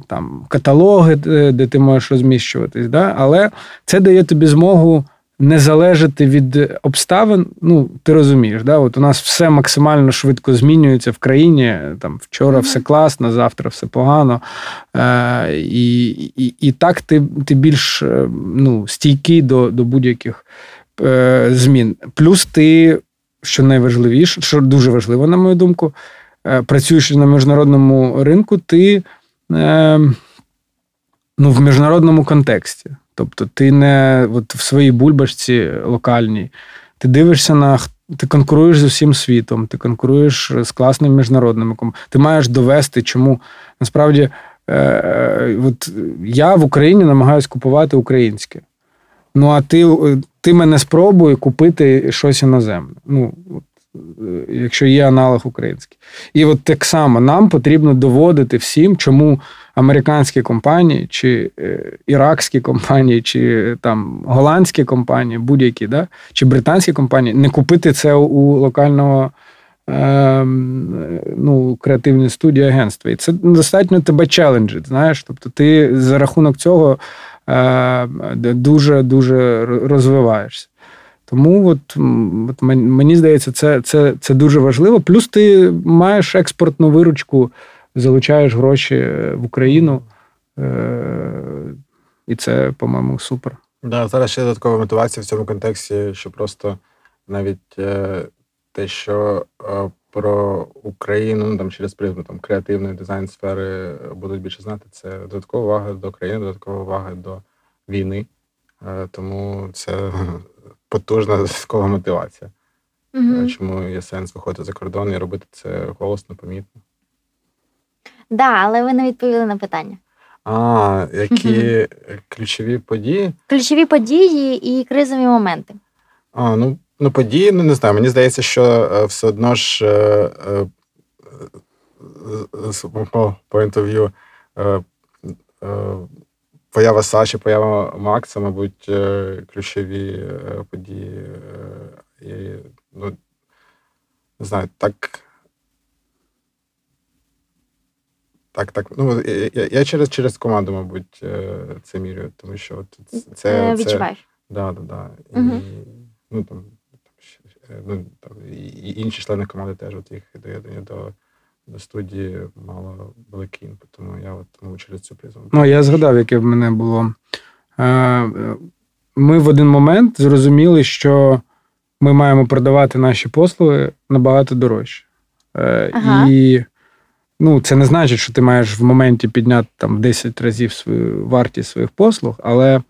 там каталоги, де ти можеш розміщуватись. Да? Але це дає тобі змогу не залежати від обставин. Ну, ти розумієш, да? От у нас все максимально швидко змінюється в країні. Там вчора все класно, завтра все погано. Е, І і, і так ти ти більш е, ну, стійкий до до будь-яких е, змін. Плюс ти, що найважливіше, що дуже важливо, на мою думку, е, працюючи на міжнародному ринку, ти е, ну, в міжнародному контексті. Тобто ти не от в своїй бульбашці локальній, ти дивишся на ти конкуруєш з усім світом, ти конкуруєш з класними міжнародними. Ти маєш довести, чому насправді е, от я в Україні намагаюся купувати українське. Ну, а ти ти мене спробуй купити щось іноземне. Ну, якщо є аналог український. І от так само нам потрібно доводити всім, чому американські компанії, чи е, іракські компанії, чи там голландські компанії, будь-які, да, чи британські компанії, не купити це у локального. Ем, ну, креативні студії агентства. І це достатньо тебе челенджить, знаєш. Тобто ти за рахунок цього дуже дуже розвиваєшся. Тому от, от мені здається, це це, це дуже важливо. Плюс ти маєш експортну виручку залучаєш гроші в Україну. І це, по-моєму, супер. Да, зараз ще додаткова мотивація в цьому контексті, що просто навіть те, що про Україну ну, там через призму там креативної дизайн сфери будуть більше знати. Це додаткова увага до країни, додаткова увага до війни. Е, тому це <laughs> потужна додаткова мотивація. Угу. Чому є сенс виходити за кордон і робити це голосно, помітно? Да, але ви не відповіли на питання. А, які ключові події? Ключові події і кризові моменти. А, ну Ну, події, ну не знаю. Мені здається, що е, все одно ж е, е, з мого point of view, поява Саші, поява Макса, мабуть, ключові події. І, ну, Не знаю, так. Так, так. Ну, я я через через команду, мабуть, це мірюю, тому що от це. Відчуваєш? Так, да, да, да. Угу. І, ну, там, Е, ну, там, і інші члени команди теж от їх доєднання до до студії мало великий інпут, тому я от тому через цю призму. Ну, я згадав, яке в мене було. Е, ми в один момент зрозуміли, що ми маємо продавати наші послуги набагато дорожче. Е, ага. І ну, це не значить, що ти маєш в моменті підняти там 10 разів свою вартість своїх послуг, але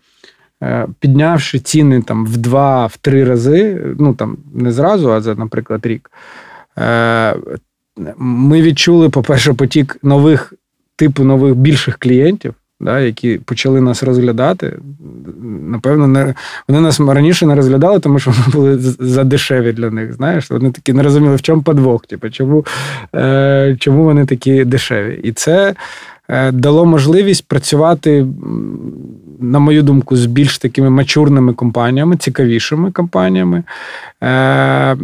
Е, піднявши ціни там в два-три рази, ну там не зразу, а за, наприклад, рік, е, ми відчули, по-перше, потік нових типу нових більших клієнтів, да, які почали нас розглядати. Напевно, не, вони нас раніше не розглядали, тому що ми були задешеві для них. Знаєш, вони такі не розуміли, в чому подвох, типу, чому, е, чому вони такі дешеві. І це е, дало можливість працювати на мою думку, з більш такими мачурними компаніями, цікавішими компаніями. Е,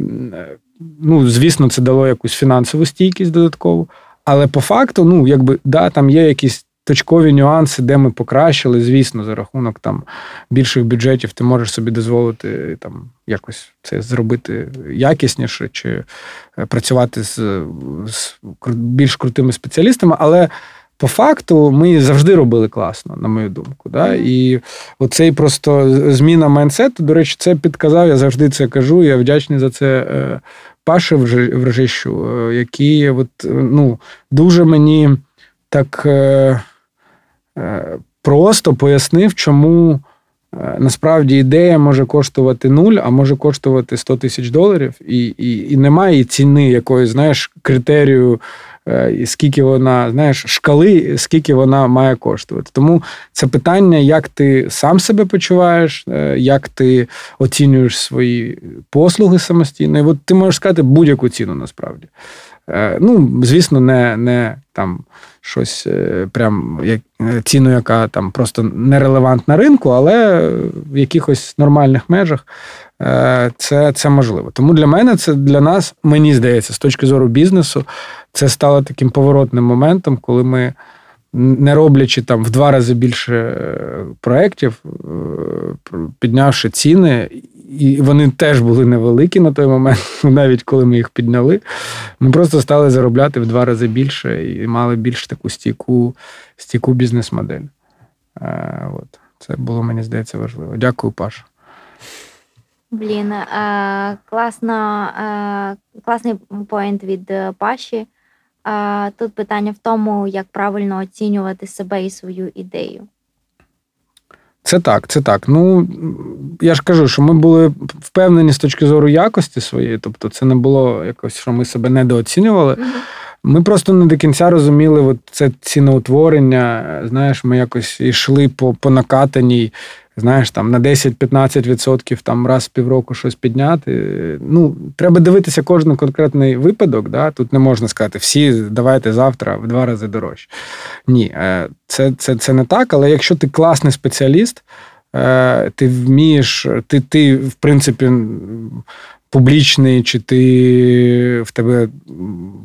Ну, звісно, це дало якусь фінансову стійкість додаткову. Але по факту, ну, якби, да, там є якісь точкові нюанси, де ми покращили. Звісно, за рахунок там більших бюджетів ти можеш собі дозволити там якось це зробити якісніше чи е, працювати з, з більш крутими спеціалістами. Але по факту ми завжди робили класно, на мою думку. Да? І оцей просто зміна майнсету, до речі, це підказав, я завжди це кажу. Я вдячний за це е, Паші Врежищу, е, який от, ну, дуже мені так е, просто пояснив, чому. Насправді ідея може коштувати нуль, а може коштувати 100 тисяч доларів, і і, і немає ціни якоїсь, знаєш, критерію Е, і скільки вона, знаєш, шкали, скільки вона має коштувати. Тому це питання, як ти сам себе почуваєш, е, як ти оцінюєш свої послуги самостійно. І от ти можеш сказати будь-яку ціну насправді. Е, ну, звісно, не не там щось прям як ціну, яка там просто нерелевантна ринку, але в якихось нормальних межах це це можливо. Тому для мене це для нас, мені здається, з точки зору бізнесу, це стало таким поворотним моментом, коли ми, не роблячи там в два рази більше е, проєктів, е, піднявши ціни, і вони теж були невеликі на той момент, <laughs> навіть коли ми їх підняли, ми просто стали заробляти в два рази більше і мали більш таку стійку стійку бізнес-модель. Е, от. Це було, мені здається, важливо. Дякую, Паша. Блін, е, класно, е, класний поінт від Паші. Тут питання в тому, як правильно оцінювати себе і свою ідею. Це так, це так. Ну я ж кажу, що ми були впевнені з точки зору якості своєї, тобто це не було якось, що ми себе недооцінювали. Ми просто не до кінця розуміли от це ціноутворення. Знаєш, ми якось йшли по по накатаній знаєш, там на 10-15% там раз в півроку щось підняти. Ну, треба дивитися кожен конкретний випадок. Да? Тут не можна сказати, всі давайте завтра в два рази дорожче. Ні, е, це, це, це не так, але якщо ти класний спеціаліст, е, ти вмієш, ти, ти в принципі. Публічний, чи ти в тебе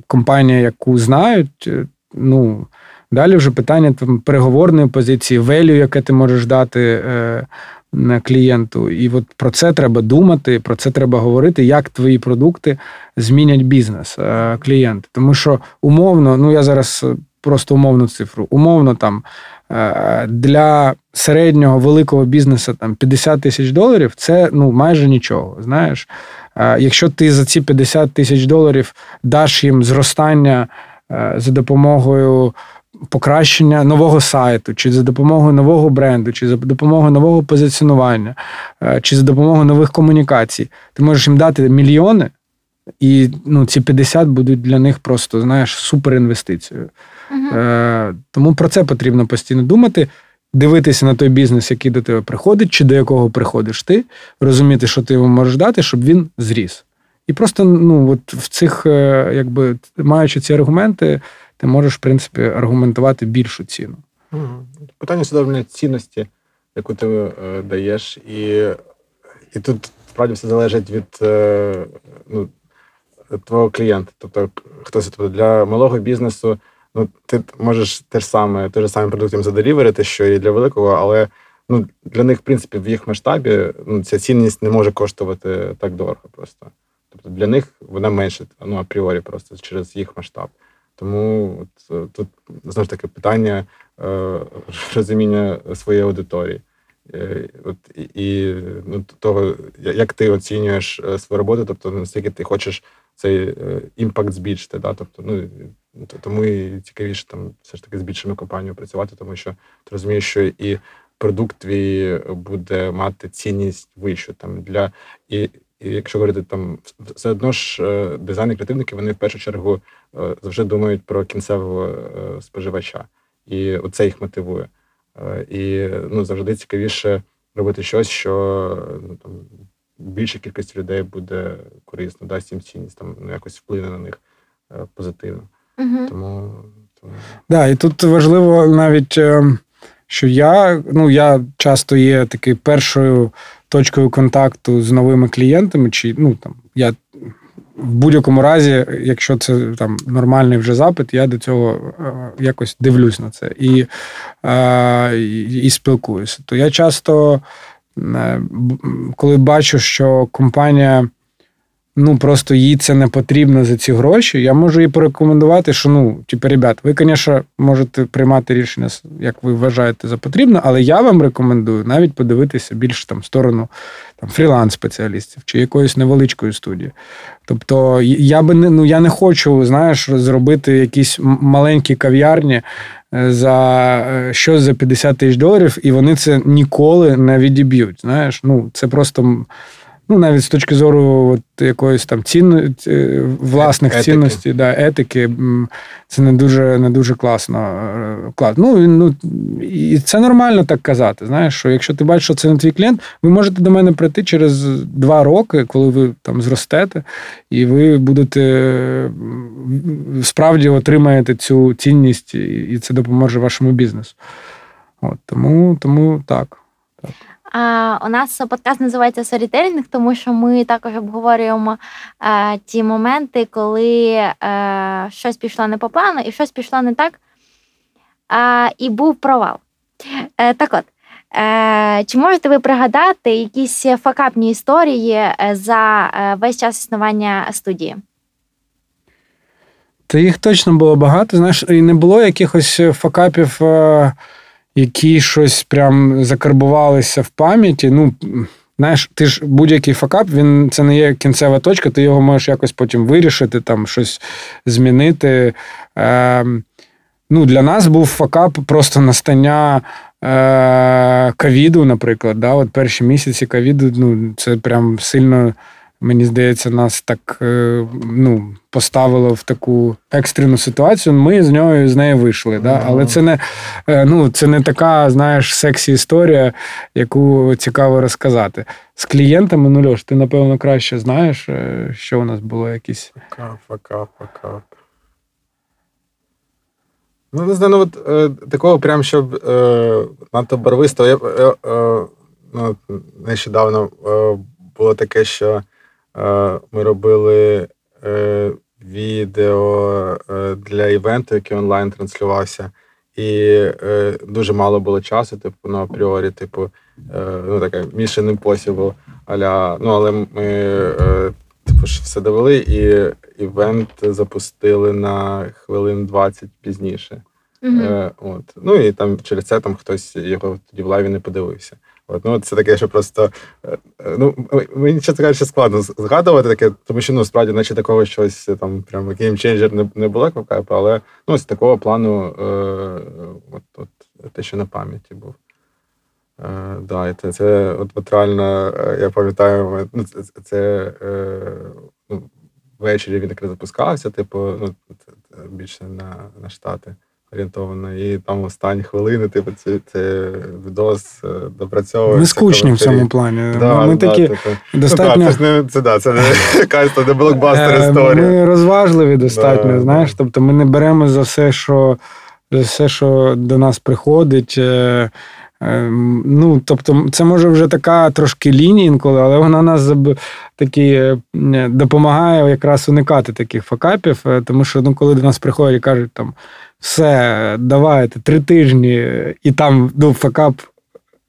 компанія, яку знають, е, ну Далі вже питання там переговорної позиції, велю, яке ти можеш дати е, клієнту. І от про це треба думати, про це треба говорити, як твої продукти змінять бізнес е, клієнта. Тому що умовно, ну я зараз просто умовну цифру, умовно там е, для середнього великого бізнесу там 50 тисяч доларів це ну майже нічого. Знаєш, е, якщо ти за ці 50 тисяч доларів даш їм зростання за допомогою покращення нового сайту, чи за допомогою нового бренду, чи за допомогою нового позиціонування, е, чи за допомогою нових комунікацій. Ти можеш їм дати мільйони, і ну, ці 50 будуть для них просто, знаєш, суперінвестицією. Угу. Е, Тому про це потрібно постійно думати. Дивитися на той бізнес, який до тебе приходить, чи до якого приходиш ти, розуміти, що ти йому можеш дати, щоб він зріс. І просто ну, от в цих, е, якби маючи ці аргументи, ти можеш, в принципі, аргументувати більшу ціну. Питання судовної цінності, яку ти е, даєш, і і тут справді все залежить від е, ну, твого клієнта. Тобто, хтось тобто, для малого бізнесу, ну, ти можеш те ж саме, той же самий продукт їм заделіверити, що і для великого, але ну, для них, в принципі, в їх масштабі ну, ця цінність не може коштувати так дорого просто. Тобто для них вона менше, ну апріорі, просто через їх масштаб. Тому от, е, тут знову ж таки питання е, розуміння своєї аудиторії. Е, от, І ну, того, як ти оцінюєш е, свою роботу, тобто наскільки ти хочеш цей е, імпакт збільшити. Да? Тобто, ну, Тому і цікавіше там все ж таки з більшими компаніями працювати, тому що ти розумієш, що і продукт твій буде мати цінність вищу там для і і якщо говорити там, все одно ж е, дизайни креативники, вони в першу чергу е, завжди думають про кінцевого е, споживача, і оце їх мотивує. І ну, завжди цікавіше робити щось, що ну, там, більша кількість людей буде корисно, дасть їм цінність, там ну, якось вплине на них позитивно. Угу. Тому, тому... Да, і тут важливо навіть, що я ну, я часто є такий першою точкою контакту з новими клієнтами, чи ну там я в будь-якому разі, якщо це там нормальний вже запит, я до цього е, якось дивлюсь на це і, е, і спілкуюся. То я часто, е, коли бачу, що компанія ну просто їй це не потрібно за ці гроші. Я можу їй порекомендувати, що ну, типу, ребят, ви, звісно, можете приймати рішення, як ви вважаєте за потрібно, але я вам рекомендую навіть подивитися більш там сторону там фріланс-спеціалістів чи якоїсь невеличкої студії. Тобто, я би не ну я не хочу, знаєш, зробити якісь маленькі кав'ярні. Е, за е, щось за 50 тисяч доларів, і вони це ніколи не відіб'ють. Знаєш, ну це просто ну навіть з точки зору от якоїсь там цін, е, власних етики. цінностей, да, етики, це не дуже не дуже класно. Е, ну, ну, І це нормально так казати. Знаєш, що якщо ти бачиш, що це не твій клієнт, ви можете до мене прийти через два роки, коли ви там зростете, і ви будете справді отримаєте цю цінність, і це допоможе вашому бізнесу. От, Тому, Тому так. У нас подкаст називається Sorrytelling, тому що ми також обговорюємо а, ті моменти, коли а, щось пішло не по плану і щось пішло не так, і був провал. Е, так от, е, чи можете ви пригадати якісь факапні історії е, за весь час існування студії? Та їх точно було багато. Знаєш, і не було якихось факапів які щось прям закарбувалися в пам'яті. Ну, знаєш, ти ж будь-який факап, він це не є кінцева точка, ти його можеш якось потім вирішити, там щось змінити. Е, Ну, Для нас був факап просто настання е, наприклад. Да? От Перші місяці ковіду, ну, це прям сильно мені здається, нас так е, ну, поставило в таку екстрену ситуацію. Ми з нього з нею вийшли. Да? Але це не е, ну, це не така, знаєш, сексі історія, яку цікаво розказати. З клієнтами, ну Льош, ти, напевно, краще знаєш, е, що у нас було якісь. Факап, факап, факап. Ну, не знаю, ну от е, такого прям, щоб е, надто барвисто. Я, е, е, ну, Нещодавно е, було таке, що ми робили е, відео е, для івенту, який онлайн транслювався. і е, дуже мало було часу, типу, на апріорі, типу, е, ну таке Mission Impossible, аля, ну, але ми е, типу, ж все довели, і івент запустили на хвилин 20 пізніше. Е, от. Ну і там через це там хтось його тоді в лайві не подивився. От, ну, це таке, що просто е, е, ну, мені чесно кажучи, складно згадувати таке, тому що ну, справді, наче такого щось е, там прям game changer не, не було факапу, але ну, з такого плану е, от, от, те, що на пам'яті був. Е, да, і це, це от, от реально, я пам'ятаю, ну, це, це- е, ну, ввечері він так запускався, типу, ну, більше на, на штати орієнтовано. І там останні хвилини, типу, це, це відос е, допрацьовується. Ми скучні в цьому плані. Да, ми, ми да, такі типу. достатньо. Ну, да, це ж не це, да, це не <laughs> якась там не блокбастер Е, історія. Ми розважливі достатньо, Да, знаєш. Тобто ми не беремо за все, що за все, що до нас приходить. е, Ну, тобто, це може вже така трошки лінія інколи, але вона нас такі, допомагає якраз уникати таких факапів, тому що ну, коли до нас приходять і кажуть, там, все, давайте три тижні, і там ну, факап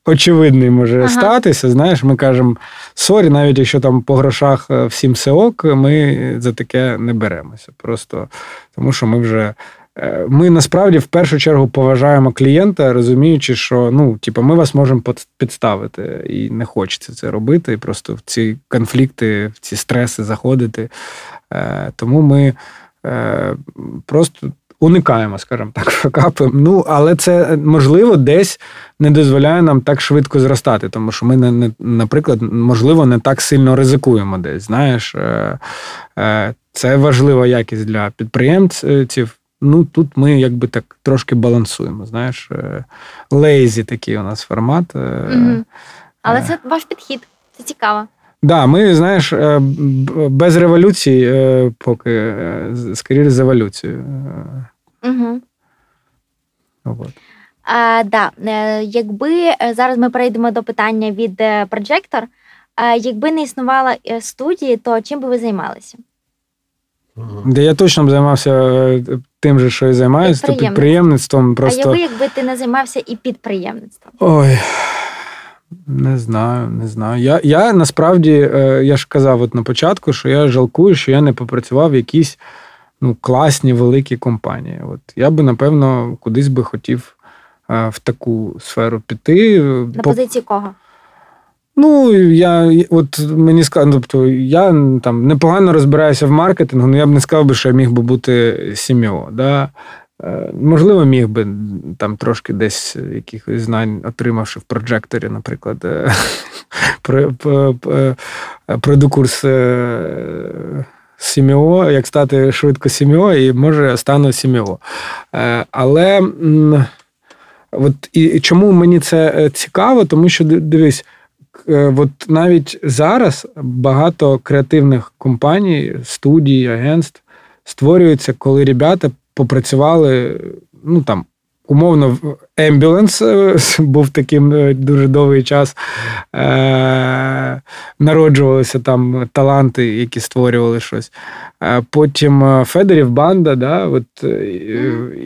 очевидний може Ага. статися. Знаєш, ми кажемо, sorry, навіть якщо там по грошах е, всім все ок, ми за таке не беремося. Просто тому, що ми вже. е, Ми насправді в першу чергу поважаємо клієнта, розуміючи, що ну, типу, ми вас можемо підставити, і не хочеться це робити, і просто в ці конфлікти, в ці стреси заходити. Е, Тому ми просто уникаємо, скажімо так, <laughs> факапи. Ну, але це можливо десь не дозволяє нам так швидко зростати, тому що ми не, не наприклад, можливо, не так сильно ризикуємо десь. Знаєш, Е, е, це важлива якість для підприємців. Ну, тут ми якби так трошки балансуємо. Знаєш, лейзі такий у нас формат. Е, Мгм. Але е. це ваш підхід. Це цікаво. Да, ми, знаєш, е, без революції, е, поки е, скоріше з еволюцією. Угу. от. А, да. е, Якби е, зараз ми перейдемо до питання від Projector, е, якби не існувала студії, то чим би ви займалися? Де я точно б займався тим же, що і займаюся, то Підприємництвом. підприємництвом. А Просто якби, якби ти не займався і підприємництвом? ой. Не знаю, не знаю. Я, я насправді, я ж казав от на початку, що я жалкую, що я не попрацював в якійсь ну, класні великі компанії. От я би, напевно, кудись би хотів е, в таку сферу піти. На По- позиції кого? Ну, я от мені сказали, тобто я там непогано розбираюся в маркетингу, але я б не сказав би, що я міг би бути сім'єо. Да? Е, Можливо, міг би там трошки десь якихось знань, отримавши в проджекторі, наприклад, е, <laughs> сім'єо, як стати швидко сім'єо, і може стану сім'єо. Е, Але от і і чому мені це е, цікаво, тому що дивись. Е, От навіть зараз багато креативних компаній, студій, агентств створюються, коли ребята попрацювали, ну там. Умовно, Ембюленс <laughs> був таким е, дуже довгий час. Е- народжувалися там таланти, які створювали щось. Е, Потім Федорів банда, да, от,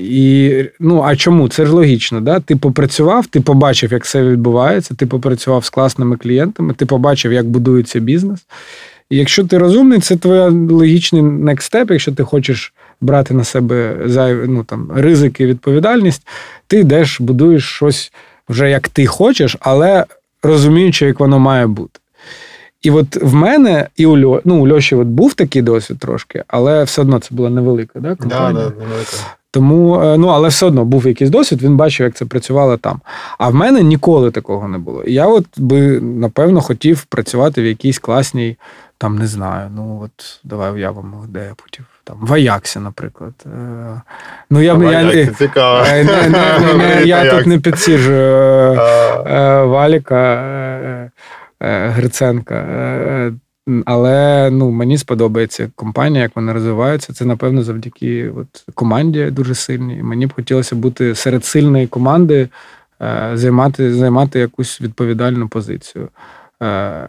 і, ну, а чому? Це ж логічно. Да? Ти попрацював, ти побачив, як все відбувається, ти попрацював з класними клієнтами, ти побачив, як будується бізнес. І якщо ти розумний, це твоя логічний next step, якщо ти хочеш брати на себе зайві, ну, там, ризики, відповідальність, ти йдеш, будуєш щось вже як ти хочеш, але розуміючи, як воно має бути. І от в мене і у Льо, ну, у Льоші от був такий досвід трошки, але все одно це була невелика да, Да, компанія. да, невелика. Тому, е, ну, але все одно був якийсь досвід, він бачив, як це працювало там. А в мене ніколи такого не було. І я от би, напевно, хотів працювати в якійсь класній, там, не знаю, ну от давай уявимо, де я хотів. Там, в Аяксі, наприклад. Е, Ну, я, я, я, цікаво. не, не, не, не, <laughs> я тут не е, е, Валіка е, е, Гриценка. Е, Але ну, мені сподобається компанія, як вони розвиваються. Це, напевно, завдяки от, команді дуже сильній. Мені б хотілося бути серед сильної команди, е, займати, займати якусь відповідальну позицію. Е,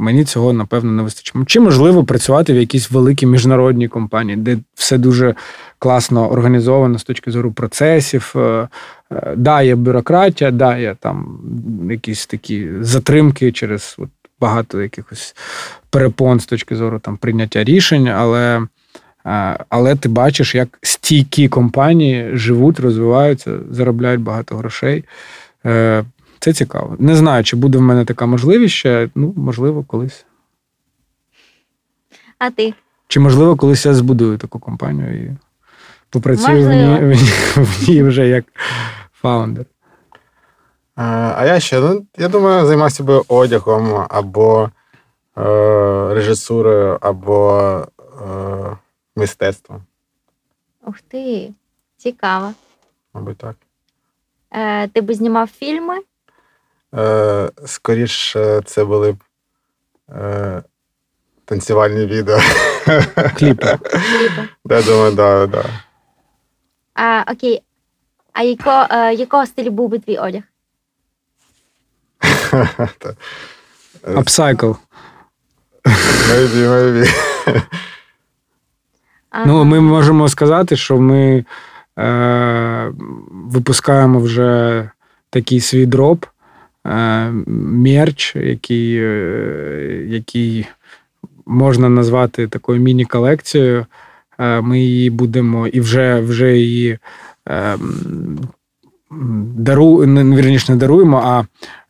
Мені цього, напевно, не вистачить. Чи можливо працювати в якійсь великій міжнародній компанії, де все дуже класно організовано з точки зору процесів. Е, е, да, є бюрократія, да, є там якісь такі затримки через от, багато якихось перепон з точки зору там прийняття рішень, але. Але ти бачиш, як стійкі компанії живуть, розвиваються, заробляють багато грошей. Це цікаво. Не знаю, чи буде в мене така можливість ще, ну, можливо, колись. А ти? Чи можливо, колись я збудую таку компанію і попрацюю в ній, <laughs> в ній вже як фаундер. А я ще, ну, я думаю, займався би одягом або е, режисурою, або е, мистецтвом. Ух ти, цікаво. Мабуть, так. Е, Ти би знімав фільми? Е, Скоріше, це були б е, танцювальні відео. Кліпи. Я думаю, да, да. А, Окей. А яко, е, якого стилю був би твій одяг? <laughs> Апсайкл. Maybe, maybe. Ага. Ну, ми можемо сказати, що ми е, випускаємо вже такий свій дроп, е, мерч, який, е, який можна назвати такою міні-колекцією. Е, ми її будемо і вже вже її е, дару, вірніше, не даруємо, а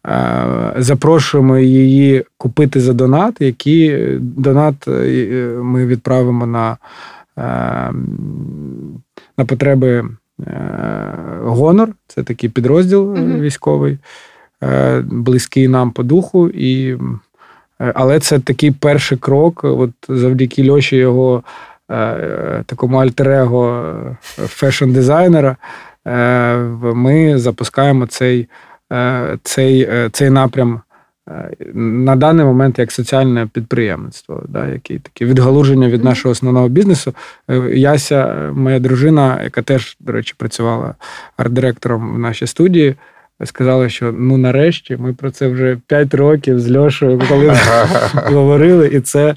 е, запрошуємо її купити за донат, який донат е, ми відправимо на е, на потреби Гонор, це такий підрозділ mm військовий, близький нам по духу. І, Але це такий перший крок, от завдяки Льоші його такому альтер-его фешн-дизайнера. Ми запускаємо цей цей, цей напрям на даний момент як соціальне підприємництво, да, який таке відгалуження від нашого основного бізнесу. Е, Яся, моя дружина, яка теж, до речі, працювала арт-директором в нашій студії, сказала, що ну нарешті ми про це вже 5 років з Льошою, коли <laughs> говорили, і це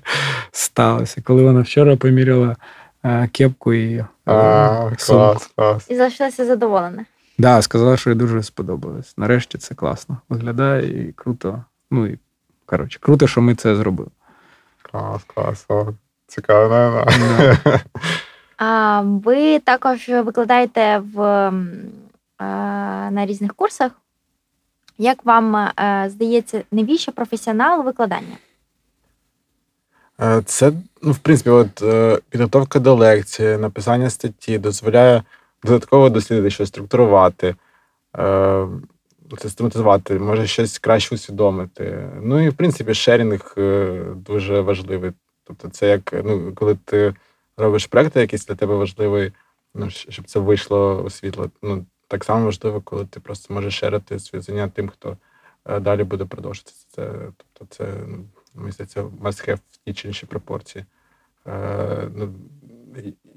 сталося. Коли вона вчора поміряла е, кепку і е, клас, клас. І залишилася задоволена. Так, да, сказала, що їй дуже сподобалось. Нарешті це класно. Виглядає і круто. Ну і коротше, круто, що ми це зробили. Клас, клас. Цікаво. Да. А ви також викладаєте в, на різних курсах. Як вам е, здається, навіщо професіонал викладання? Е, це, ну, в принципі, от е, підготовка до лекції, написання статті дозволяє додатково дослідити, що структурувати систематизувати, може щось краще усвідомити. Ну і в принципі шерінг е, дуже важливий. Тобто, це як ну, коли ти робиш проекти, якийсь для тебе важливий, ну, щоб це вийшло у світло. Ну, так само важливо, коли ти просто можеш шерити свої заняття тим, хто е, далі буде продовжувати це. Тобто, це ну, мені здається, must have в тій чи іншій пропорції. Е, ну,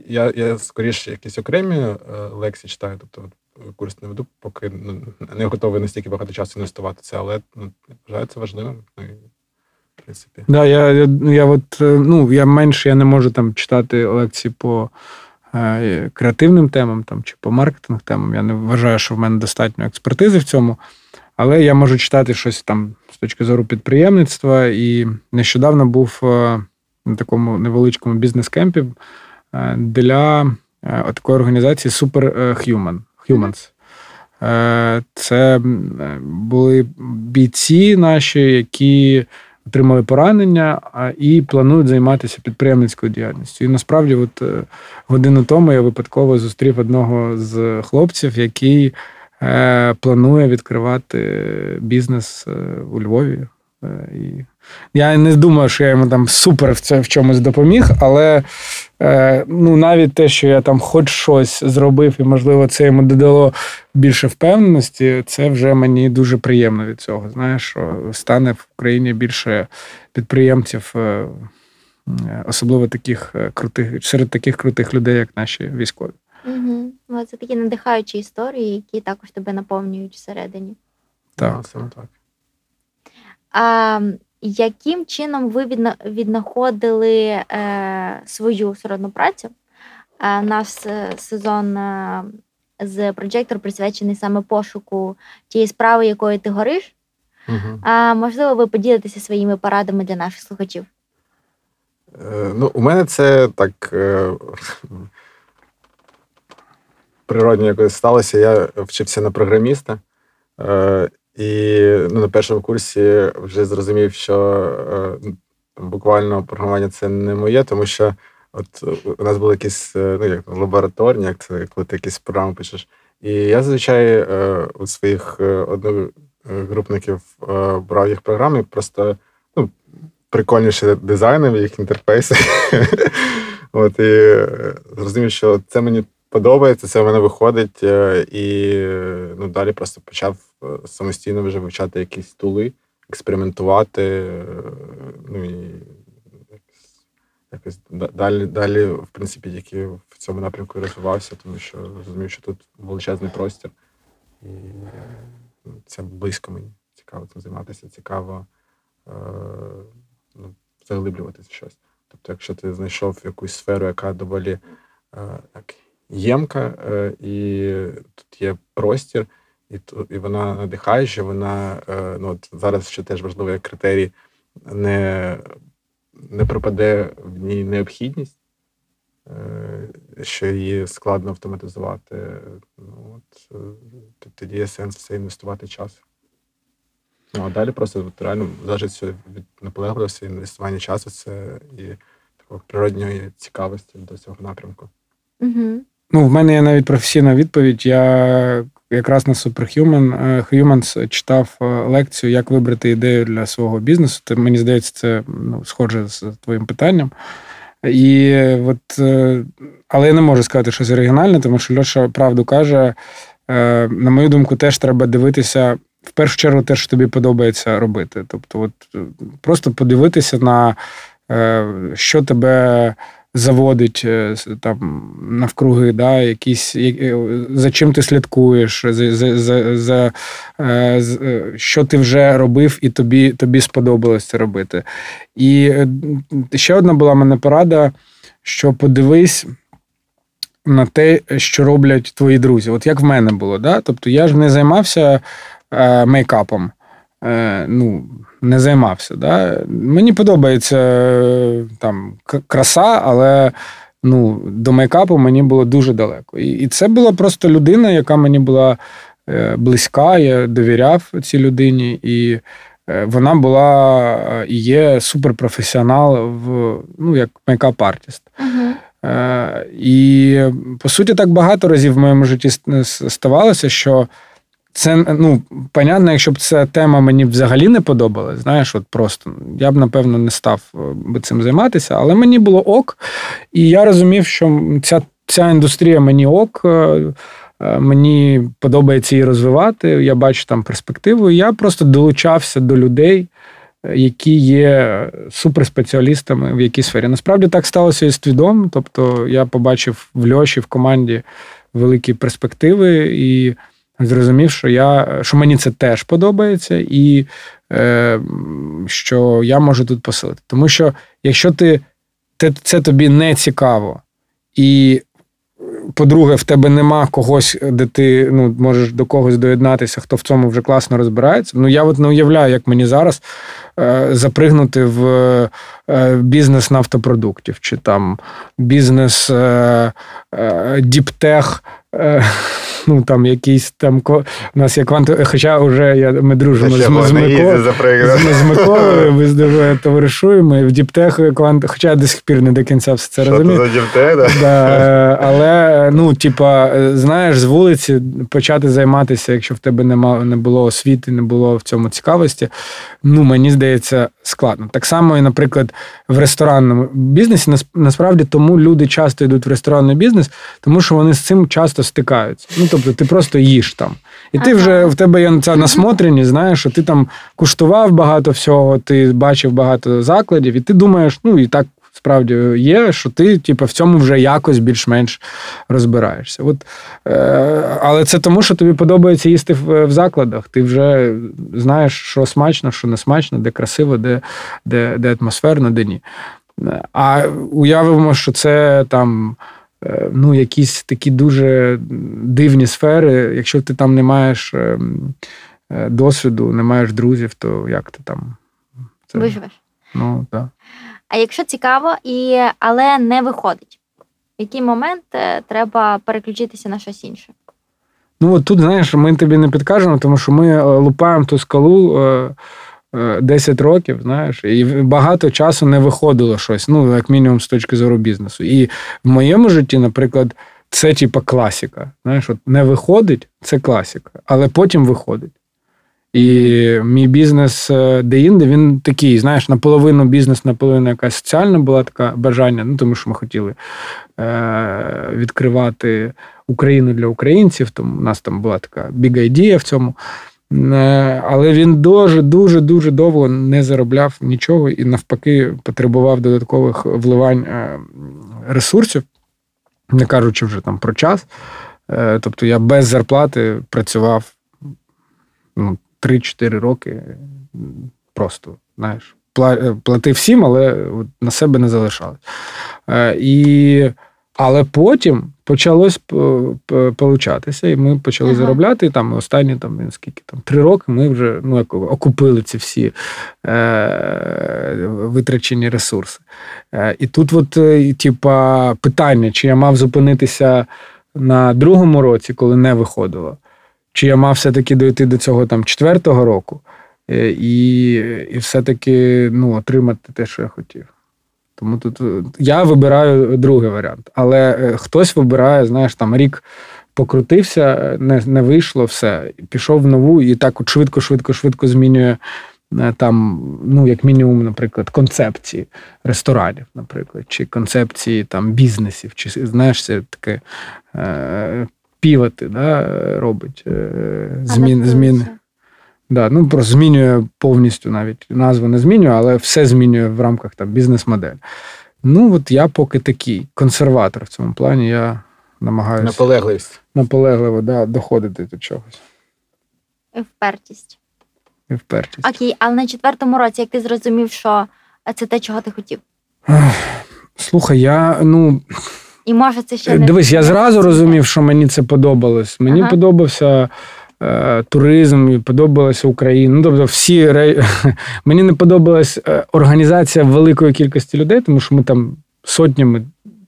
Я я скоріше якісь окремі е, лекції читаю. Тобто, курс не веду, поки ну, не готовий настільки багато часу інвестувати це, але ну, вважаю це важливим. Ну, в принципі. Да, я, я, я от, ну, я менше я не можу там читати лекції по креативним темам там, чи по маркетинг темам. Я не вважаю, що в мене достатньо експертизи в цьому. Але я можу читати щось там з точки зору підприємництва. І нещодавно був е, на такому невеличкому бізнес-кемпі е, для е, такої організації Superhuman. Humans. Е, це були бійці наші, які отримали поранення і планують займатися підприємницькою діяльністю. І насправді, от е, годину тому я випадково зустрів одного з хлопців, який е, планує відкривати бізнес у Львові. І Я не думаю, що я йому там супер в це в чомусь допоміг, але е, ну, навіть те, що я там хоч щось зробив, і, можливо, це йому додало більше впевненості, це вже мені дуже приємно від цього. Знаєш, що стане в Україні більше підприємців, е, особливо таких е, крутих, серед таких крутих людей, як наші військові. Угу. Це такі надихаючі історії, які також тебе наповнюють всередині. Так. Саме так. А, яким чином ви відна- віднаходили е, свою сродну працю? Е, наш е, сезон е, з Projector присвячений саме пошуку тієї справи, якою ти гориш. Угу. А можливо, ви поділитеся своїми порадами для наших слухачів. Е, Ну, у мене це так е, природньо якось сталося. Я вчився на програміста, е, і ну, на першому курсі вже зрозумів, що е, буквально програмування це не моє, тому що от у нас були якісь е, ну, як лабораторні, як це, коли ти якісь програми пишеш. І я зазвичай е, у своїх одногрупників брав їх програми, просто ну, прикольніше дизайнив їх інтерфейси. <laughs> От, і зрозумів, що це мені подобається, це в мене виходить. е, І ну, далі просто почав е, самостійно вже вивчати якісь тули, експериментувати. е, Ну і якось, далі, далі, в принципі, тільки в цьому напрямку розвивався, тому що розумів, що тут величезний простір. І е, це близько мені. Цікаво цим займатися, цікаво ну, заглиблюватися в щось. Тобто, якщо ти знайшов якусь сферу, яка доволі е, так, ємка, е, і тут є простір, і, і вона надихає, що вона е, ну, от зараз ще теж важливо як критерій, не, не пропаде в ній необхідність, е, що її складно автоматизувати. Ну, от, тоді є сенс в це інвестувати час. Ну, а далі просто от, реально залежить все від наполегливості, інвестування часу, це і такої природньої цікавості до цього напрямку. Угу. Ну, в мене є навіть професійна відповідь. Я якраз на Superhuman е, Humans читав е, лекцію, як вибрати ідею для свого бізнесу. Це, мені здається, це ну, схоже з твоїм питанням. І от, е, але я не можу сказати щось оригінальне, тому що Льоша правду каже. На мою думку, теж треба дивитися в першу чергу те, що тобі подобається робити. Тобто, от просто подивитися на що тебе заводить е, там навкруги, да, якісь, е, за чим ти слідкуєш, за, за, за, за е, що ти вже робив, і тобі, тобі сподобалось це робити. І ще одна була мене порада, що подивись. На те, що роблять твої друзі. От як в мене було, да? Тобто я ж не займався е, мейкапом. Е, ну, не займався. Да? Мені подобається е, там краса, але ну, до мейкапу мені було дуже далеко. І, і це була просто людина, яка мені була е, близька, я довіряв цій людині, і вона була і є суперпрофесіонал в ну, як мейкап-артист. Угу. Е, І по суті, так багато разів в моєму житті ставалося, що це ну, понятно, якщо б ця тема мені взагалі не подобалась, знаєш, от просто я б напевно не став е, би цим займатися, але мені було ок, і я розумів, що ця, ця індустрія мені ок. е, е, Мені подобається її розвивати, я бачу там перспективу. і Я просто долучався до людей, які є суперспеціалістами в якій сфері. Насправді так сталося і з твідом. Тобто я побачив в Льоші в команді великі перспективи і зрозумів, що я що мені це теж подобається, і е, що я можу тут посилити. Тому що якщо ти те, це тобі не цікаво, і по-друге, в тебе нема когось, де ти ну, можеш до когось доєднатися, хто в цьому вже класно розбирається. Ну я от не уявляю, як мені зараз е, запригнути в е, бізнес нафтопродуктів, чи там бізнес е, е, діптех. Е, <laughs> ну там якийсь там у нас є квант, хоча вже я, ми дружимо з, з, Миколою. З, з Миколою, ми з дуже товаришуємо. І в Діптех квант, хоча я до сих пір не до кінця все це розумію. за дівте, да? Да, <laughs> але ну, типа, знаєш, з вулиці почати займатися, якщо в тебе нема, не було освіти, не було в цьому цікавості. Ну, мені здається, складно. Так само, і, наприклад, в ресторанному бізнесі насправді тому люди часто йдуть в ресторанний бізнес, тому що вони з цим часто стикаються. Ну, тобто, ти просто їш там. І ти вже в тебе є ця насмотреність, знаєш, що ти там куштував багато всього, ти бачив багато закладів, і ти думаєш, ну і так справді є, що ти, типу, в цьому вже якось більш-менш розбираєшся. От, е, Але це тому, що тобі подобається їсти в, в закладах. Ти вже знаєш, що смачно, що не смачно, де красиво, де, де, де атмосферно, де ні. А уявимо, що це там. Е, ну, якісь такі дуже дивні сфери. Якщо ти там не маєш ем, е, досвіду, не маєш друзів, то як ти там це... виживеш? Ну, так. А якщо цікаво, і, але не виходить, в який момент е, треба переключитися на щось інше? Ну, от тут, знаєш, ми тобі не підкажемо, тому що ми лупаємо ту скалу 10 років, знаєш, і багато часу не виходило щось, ну, як мінімум, з точки зору бізнесу. І в моєму житті, наприклад, це типа класіка. Знаєш, от не виходить, це класіка, але потім виходить. І мій бізнес е, де-інде, він такий, знаєш, наполовину бізнес, наполовину якась соціальна була така бажання, ну тому що ми хотіли е- відкривати Україну для українців. Тому у нас там була така big idea в цьому. Е, але він дуже дуже дуже довго не заробляв нічого і навпаки потребував додаткових вливань е, ресурсів, не кажучи вже там про час. Е, тобто я без зарплати працював ну, 3-4 роки просто, знаєш, платив всім, але на себе не залишалось. І але потім почалось получатися, і ми почали ага. заробляти. І там останні там скільки там три роки ми вже ну, окупили ці всі е, витрачені ресурси. Е, І тут, от, е, типа, питання, чи я мав зупинитися на другому році, коли не виходило, чи я мав все-таки дойти до цього там четвертого року, е, і, і все-таки ну, отримати те, що я хотів. Тому тут е, я вибираю другий варіант. Але е, хтось вибирає, знаєш, там рік покрутився, не не вийшло, все, пішов в нову і так от швидко, швидко, швидко змінює е, там, ну, як мінімум, наприклад, концепції ресторанів, наприклад, чи концепції там бізнесів, чи знаєш, це таке е, півати да, робить е, змін, зміни. Да, ну просто змінює повністю навіть назву не змінює, але все змінює в рамках там бізнес-модель. Ну, от я поки такий консерватор в цьому плані. Я намагаюся наполегливість. Наполегливо да, доходити до чогось. І впертість. І впертість. Окей, але на четвертому році, як ти зрозумів, що це те, чого ти хотів? Слухай, я ну. І може це ще не дивись, я зразу розумів, що мені це подобалось. Мені ага. подобався. Е, і подобалася Україна. Ну, тобто, всі <laughs> мені не подобалась е, організація великої кількості людей, тому що ми там сотнями,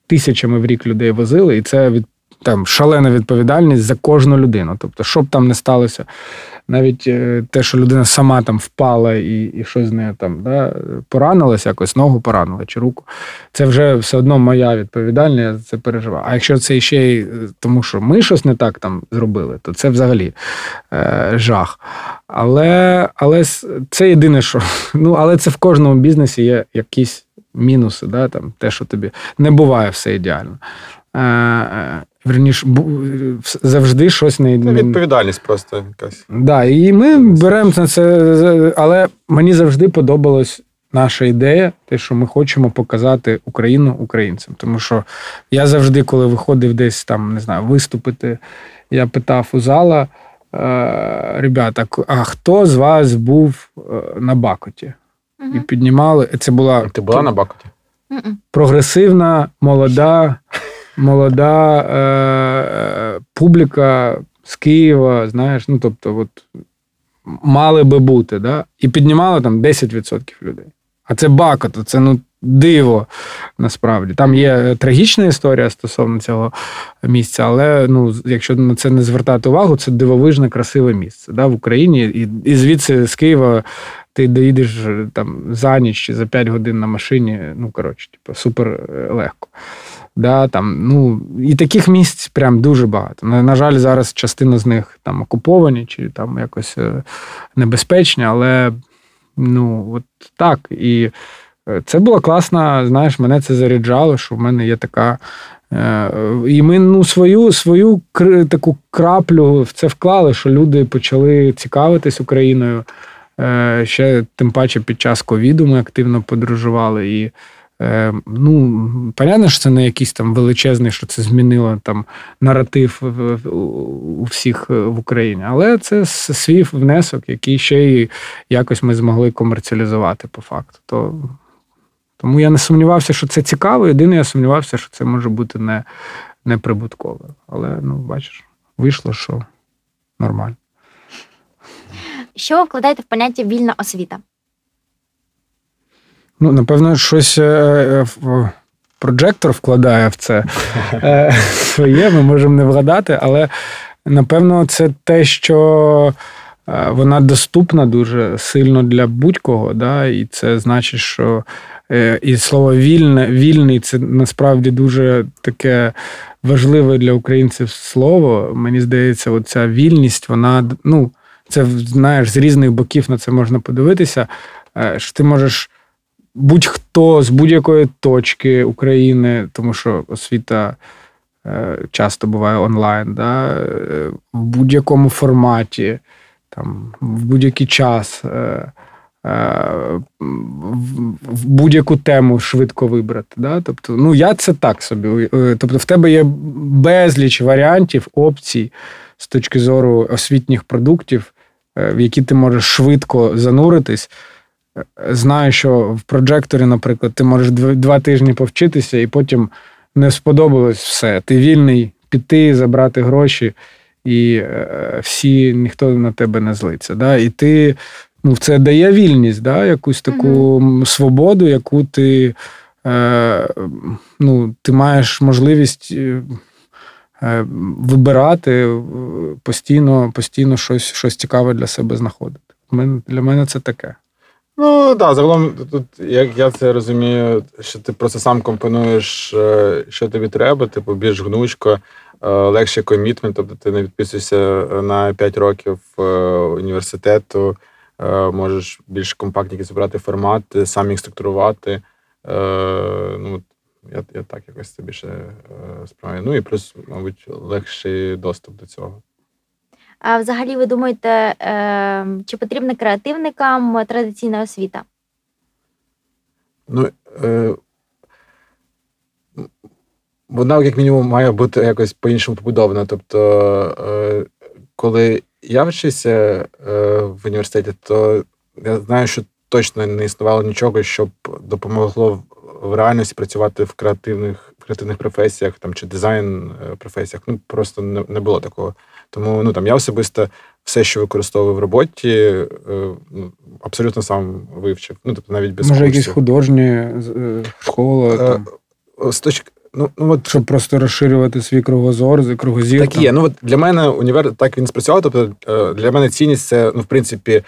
тисячами в рік людей возили, і це від там шалена відповідальність за кожну людину. Тобто, що б там не сталося, навіть е, те, що людина сама там впала і і щось з нею там да, поранилась, якось ногу поранила чи руку, це вже все одно моя відповідальність, я це переживаю. А якщо це ще й е, тому, що ми щось не так там зробили, то це взагалі е, жах. Але але це єдине, що <laughs> ну, але це в кожному бізнесі є якісь мінуси, да, там, те, що тобі не буває все ідеально. Е, Верніше, завжди щось не Це відповідальність просто якась. Да, І ми беремо на це, але мені завжди подобалась наша ідея, те, що ми хочемо показати Україну українцям. Тому що я завжди, коли виходив десь там, не знаю, виступити, я питав у зала: ребята, а хто з вас був е, на Бакоті? Угу. І піднімали. Це була Ти була на Бакоті? Прогресивна, молода молода е, публіка з Києва, знаєш, ну тобто, от мали би бути, да? і піднімали там 10% людей. А це бакото, це ну диво насправді. Там є трагічна історія стосовно цього місця, але ну, якщо на це не звертати увагу, це дивовижне, красиве місце да, в Україні. І і звідси з Києва ти доїдеш там за ніч чи за 5 годин на машині. Ну, коротше, типу, супер е, легко. Да, там, ну, І таких місць прям дуже багато. На, на жаль, зараз частина з них там окуповані чи там якось е, небезпечні, але ну, от так. І е, це була класна, знаєш, мене це заряджало, що в мене є така. Е, і ми ну, свою свою таку краплю в це вклали, що люди почали цікавитись Україною. Ще тим паче під час ковіду ми активно подорожували. І ну, понятно, що це не якийсь там величезний, що це змінило там наратив у всіх е, в Україні, але це свій внесок, який ще й якось ми змогли комерціалізувати по факту. То, Тому я не сумнівався, що це цікаво. Єдине, я сумнівався, що це може бути не, не прибуткове. Але ну, бачиш, вийшло, що нормально. Що ви вкладаєте в поняття вільна освіта? Ну, напевно, щось е, е, проджектор вкладає в це е, своє, ми можемо не вгадати, але напевно, це те, що вона доступна дуже сильно для будь-кого. да, І це значить, що і слово вільне, вільний це насправді дуже таке важливе для українців слово. Мені здається, оця вільність, вона ну, це знаєш, з різних боків на це можна подивитися. що Ти можеш будь-хто з будь-якої точки України, тому що освіта е, часто буває онлайн, да, е, в будь-якому форматі, там, в будь-який час. Е, в будь-яку тему швидко вибрати. Да? Тобто, ну я це так собі. Тобто, в тебе є безліч варіантів, опцій з точки зору освітніх продуктів, в які ти можеш швидко зануритись. Знаю, що в проджекторі, наприклад, ти можеш два тижні повчитися, і потім не сподобалось все. Ти вільний піти, забрати гроші, і е, всі ніхто на тебе не злиться. Да? І ти ну, це дає вільність, да? якусь таку mm свободу, яку ти е, ну, ти маєш можливість е, е вибирати постійно, постійно щось, щось цікаве для себе знаходити. Для мене це таке. Ну так, да, загалом тут, як я це розумію, що ти просто сам компонуєш, е, що тобі треба, типу більш гнучко, е, легше комітмент, тобто ти не відписуєшся на 5 років е, університету, можеш більш компактні зібрати формат, сам їх структурувати. Ну, Я я так якось це більше справляю. Ну і плюс, мабуть, легший доступ до цього. А взагалі, ви думаєте, ем, чи потрібна креативникам традиційна освіта? Ну, е, вона, як мінімум, має бути якось по-іншому побудована. Тобто, е, коли я вчився е, в університеті, то я знаю, що точно не існувало нічого, щоб допомогло в реальності працювати в креативних в креативних професіях там, чи дизайн е, професіях. Ну, просто не, не було такого. Тому ну там я особисто все, що використовую в роботі, е, ну, абсолютно сам вивчив. Ну тобто навіть без може курсів. якісь художні е, школи е, там. З точки Ну, ну от щоб просто розширювати свій кругозор, кругозір. Так є. Ну от для мене універ так він спрацював. Тобто для мене цінність це ну, в принципі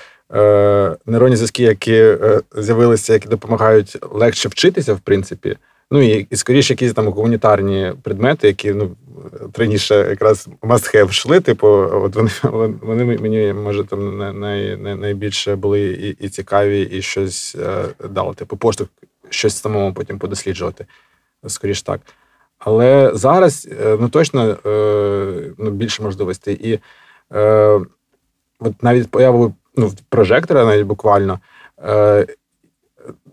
нейронні зв'язки, які з'явилися, які допомагають легше вчитися, в принципі. Ну і, і скоріше, якісь там гуманітарні предмети, які ну раніше якраз must-have йшли. Типу, от вони <laughs> вони мені може там най, най, найбільше були і і цікаві, і щось е, дали. Типу, поштовх щось самому потім подосліджувати. Скоріше так. Але зараз е, ну точно е, ну, більше можливостей. І е, от навіть появу ну, прожектора, навіть буквально. Е,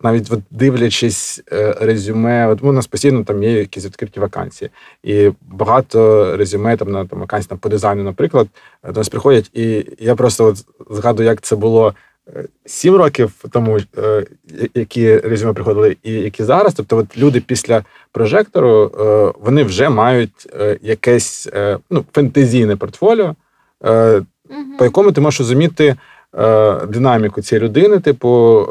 навіть от дивлячись е, резюме, от у нас постійно там є якісь відкриті вакансії, і багато резюме там на там вакансії там, по дизайну, наприклад, до нас приходять, і я просто от згадую, як це було. Е, сім років тому, е, які резюме приходили, і які зараз. Тобто, от люди після прожектору вони вже мають якесь ну, фентезійне портфоліо, по якому ти можеш розуміти динаміку цієї людини, типу,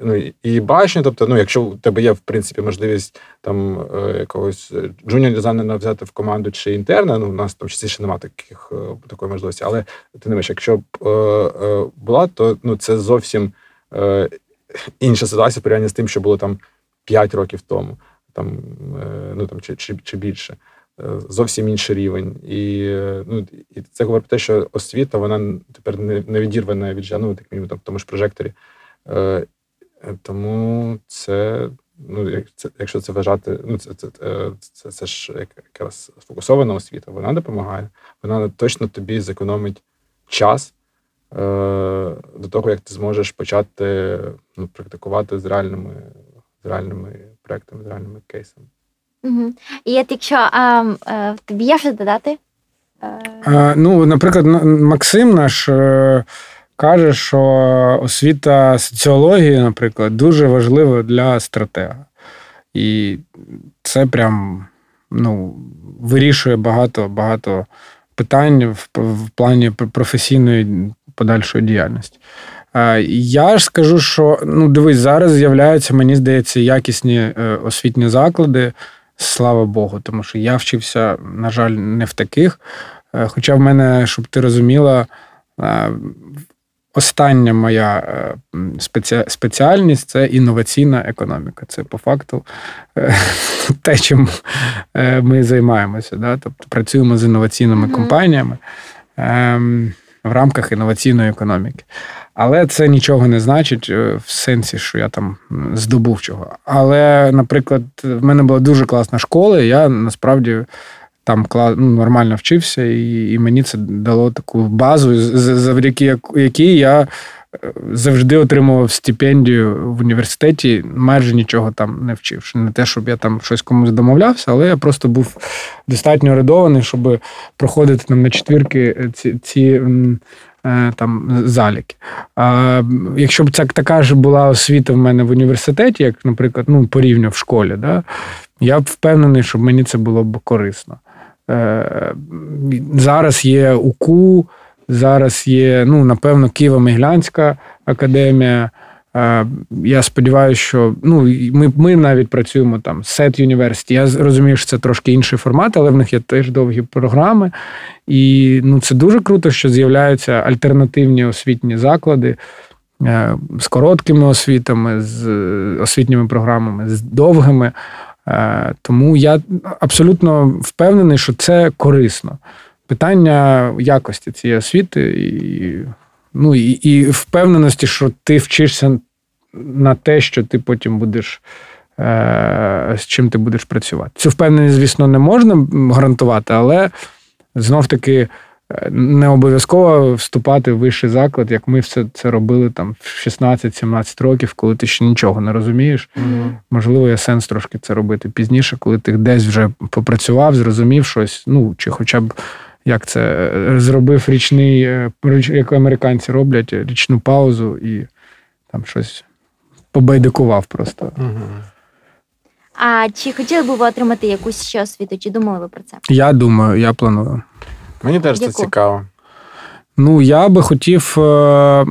ну, і бачення. Тобто, ну, якщо у тебе є в принципі можливість там е, якогось джуніор дизайнера взяти в команду чи інтерна, ну у нас там частіше немає таких е, такої можливості, але ти не менш, якщо б е, була, то ну це зовсім інша ситуація порівняння з тим, що було там 5 років тому, там ну там чи, чи, чи більше. Зовсім інший рівень, і ну і це говорить про те, що освіта вона тепер не не відірвана від ну, так мінімум, тому ж прожекторі. Е, тому це, ну, якщо це вважати, ну це це, е, це, це ж якраз сфокусована освіта, вона допомагає, вона точно тобі зекономить час е, до того, як ти зможеш почати ну, практикувати з реальними з реальними проектами, з реальними кейсами. Угу. І от якщо а, а, тобі є що додати? А, ну, наприклад, Максим наш каже, що освіта соціології, наприклад, дуже важлива для стратега. І це прям ну, вирішує багато багато питань в, в плані професійної подальшої діяльності. Я ж скажу, що ну дивись, зараз з'являються, мені здається, якісні е, освітні заклади, слава Богу, тому що я вчився, на жаль, не в таких. Е, хоча в мене, щоб ти розуміла, е, остання моя спеціальність це інноваційна економіка. Це по факту <laughs> те, чим ми займаємося. Да? Тобто працюємо з інноваційними компаніями ем, в рамках інноваційної економіки. Але це нічого не значить е, в сенсі, що я там здобув чого. Але, наприклад, в мене була дуже класна школа, і я насправді там ну, нормально вчився, і і мені це дало таку базу, завдяки якій я е, завжди отримував стипендію в університеті, майже нічого там не вчивши. Не те, щоб я там щось комусь домовлявся, але я просто був достатньо орендований, щоб проходити там на четвірки ці. ці Е, там заліки. А якщо б це така ж була освіта в мене в університеті, як, наприклад, ну, порівняно в школі, да, я б впевнений, що мені це було б корисно. Е, зараз є УКУ, зараз є, ну, напевно, Києво-Миглянська академія. Я сподіваюся, що ну, ми ми навіть працюємо там з Set University. Я розумію, що це трошки інший формат, але в них є теж довгі програми. І ну, це дуже круто, що з'являються альтернативні освітні заклади е, з короткими освітами, з освітніми програмами, з довгими. Е, тому я абсолютно впевнений, що це корисно. Питання якості цієї освіти і ну, і, і впевненості, що ти вчишся на те, що ти потім будеш. Е, з чим ти будеш працювати. Цю впевненість, звісно, не можна гарантувати, але знов таки не обов'язково вступати в вищий заклад, як ми все це робили там в 16-17 років, коли ти ще нічого не розумієш. Mm-hmm. Можливо, є сенс трошки це робити пізніше, коли ти десь вже попрацював, зрозумів щось, ну чи хоча б як це зробив річний, е, як американці роблять, річну паузу і там щось побайдикував просто. А чи хотіли б ви отримати якусь ще освіту? Чи думали ви про це? Я думаю, я планую. Мені теж це цікаво. Ну, я би хотів. Е,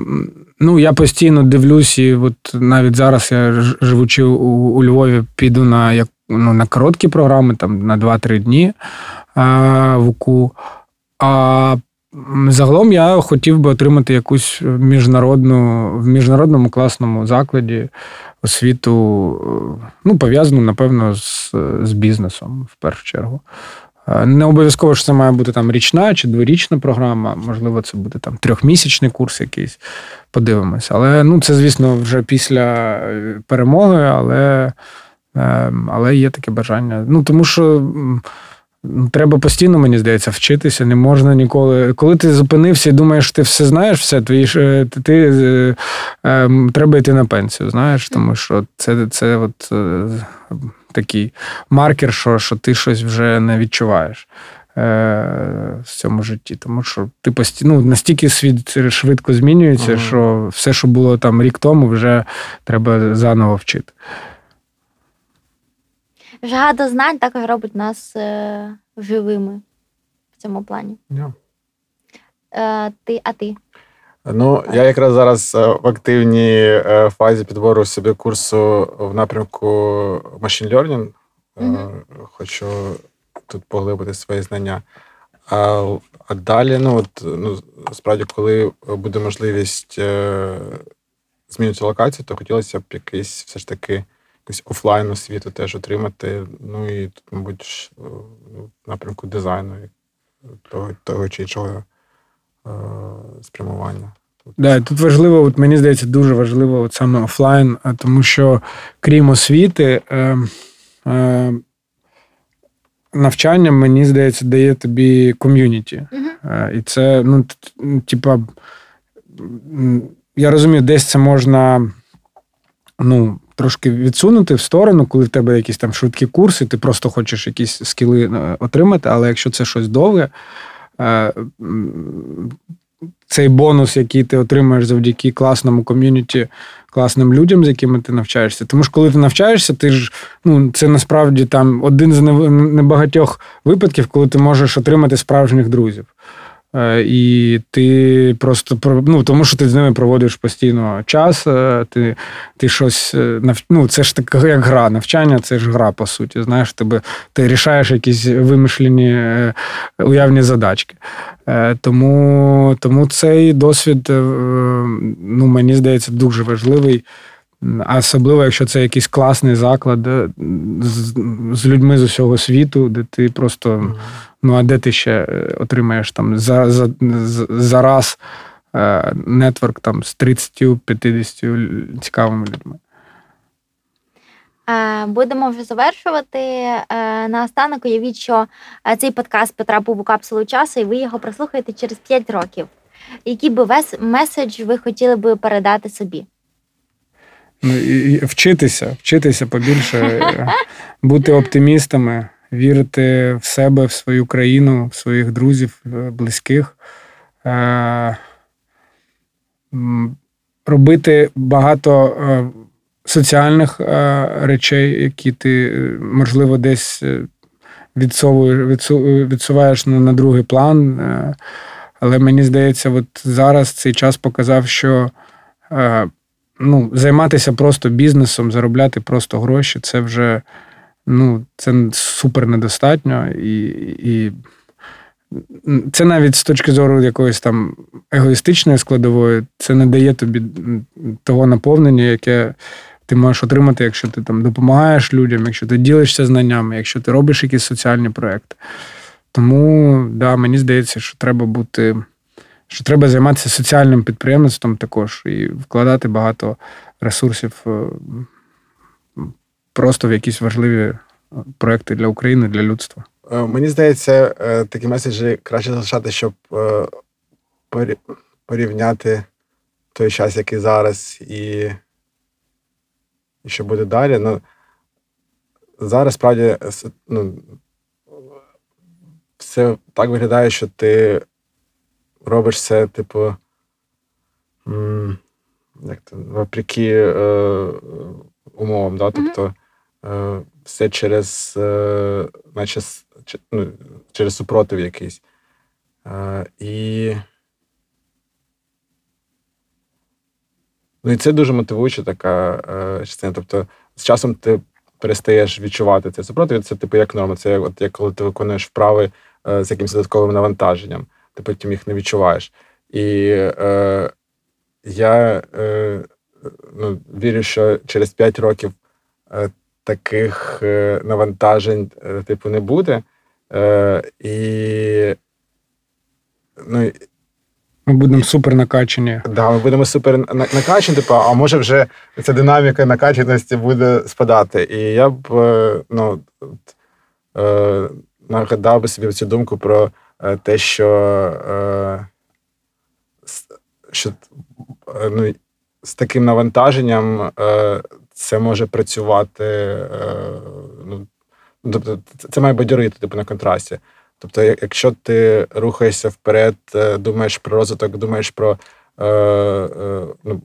ну, я постійно дивлюсь, і от навіть зараз я живучи у, у Львові, піду на як, ну, на короткі програми, там на 2-3 дні а, в УКУ. А загалом я хотів би отримати якусь міжнародну в міжнародному класному закладі освіту, ну, пов'язану, напевно, з, з бізнесом в першу чергу. Не обов'язково що це має бути там річна чи дворічна програма, можливо, це буде там трьохмісячний курс якийсь. Подивимося. Але ну, це, звісно, вже після е, перемоги, але ем, але є таке бажання. Ну, Тому що Треба постійно, мені здається, вчитися. Не можна ніколи. Коли ти зупинився і думаєш, ти все знаєш, все, твої ти, ти е, е, треба йти на пенсію, знаєш, тому що це це от е, такий маркер, що що ти щось вже не відчуваєш е, в цьому житті. Тому що ти постійно ну, настільки світ швидко змінюється, ага. що все, що було там рік тому, вже треба заново вчити. Жага до знань також робить нас е, живими в цьому плані. Yeah. Е, ти, А ти? Ну, я якраз зараз е, в активній е, фазі підбору собі курсу в напрямку Machine Learning. Mm-hmm. Хочу тут поглибити свої знання. А а далі, ну от ну справді, коли буде можливість змінити локацію, то хотілося б якийсь все ж таки якусь офлайн освіту теж отримати. Ну і тут, мабуть, в напрямку дизайну того, того чи іншого е, спрямування. Да, тут важливо, от мені здається, дуже важливо от саме офлайн, тому що крім освіти, е, е, навчання, мені здається, дає тобі ком'юніті. Uh-huh. І це, ну, типа, я розумію, десь це можна ну, трошки відсунути в сторону, коли в тебе якісь там швидкі курси, ти просто хочеш якісь скіли е, отримати, але якщо це щось довге, е, цей бонус, який ти отримаєш завдяки класному ком'юніті, класним людям, з якими ти навчаєшся. Тому що коли ти навчаєшся, ти ж ну це насправді там один з небагатьох випадків, коли ти можеш отримати справжніх друзів. Е, і ти просто ну, тому що ти з ними проводиш постійно час, е, ти ти щось е, ну, це ж так як гра, навчання це ж гра, по суті. Знаєш, тебе ти рішаєш якісь вимишлені уявні задачки. Тому тому цей досвід, ну, мені здається, дуже важливий. Особливо, якщо це якийсь класний заклад з, з людьми з усього світу, де ти просто Ну, а де ти ще е, отримаєш там за за, за раз е, нетворк там з 30-50 цікавими людьми? Е, будемо вже завершувати. Наостанок уявіть, що цей подкаст потрапив у капсулу часу, і ви його прослухаєте через 5 років. Який би весь меседж ви хотіли би передати собі? Ну, і Вчитися, вчитися побільше, <laughs> бути оптимістами вірити в себе, в свою країну, в своїх друзів, близьких, е, робити багато е, соціальних е, речей, які ти, можливо, десь відсуваєш на другий план. Але мені здається, от зараз цей час показав, що ну, займатися просто бізнесом, заробляти просто гроші це вже ну, це супер недостатньо. І, і це навіть з точки зору якоїсь там егоїстичної складової, це не дає тобі того наповнення, яке ти можеш отримати, якщо ти там допомагаєш людям, якщо ти ділишся знаннями, якщо ти робиш якісь соціальні проекти. Тому да, мені здається, що треба бути, що треба займатися соціальним підприємництвом також і вкладати багато ресурсів е, просто в якісь важливі е, проекти для України, для людства. Е, мені здається, е, такі меседжі краще залишати, щоб порівняти той час, який зараз, і і що буде далі. Ну, Зараз справді ну, все так виглядає, що ти робиш все, типу, як то, вопреки е, умовам, да? тобто все через е, наче, ну, через супротив якийсь. Е, і ну, і це дуже мотивуюча така частина. Тобто, з часом ти перестаєш відчувати цей супротив. Це типу як норма. Це от як коли ти виконуєш вправи з якимось додатковим навантаженням, ти потім їх не відчуваєш. І е, я е, ну, вірю, що через 5 років таких е, навантажень, е, типу, не буде. Е, і ну, ми будемо супер накачані. Да, ми будемо супер накачані, типу, а може вже ця динаміка накачаності буде спадати. І я б ну, нагадав би собі цю думку про те, що що ну, з таким навантаженням це може працювати. Е, ну, Тобто, це має бадьорити типу, на контрасті. Тобто, якщо ти рухаєшся вперед, е, думаєш про розвиток, думаєш про е, ну,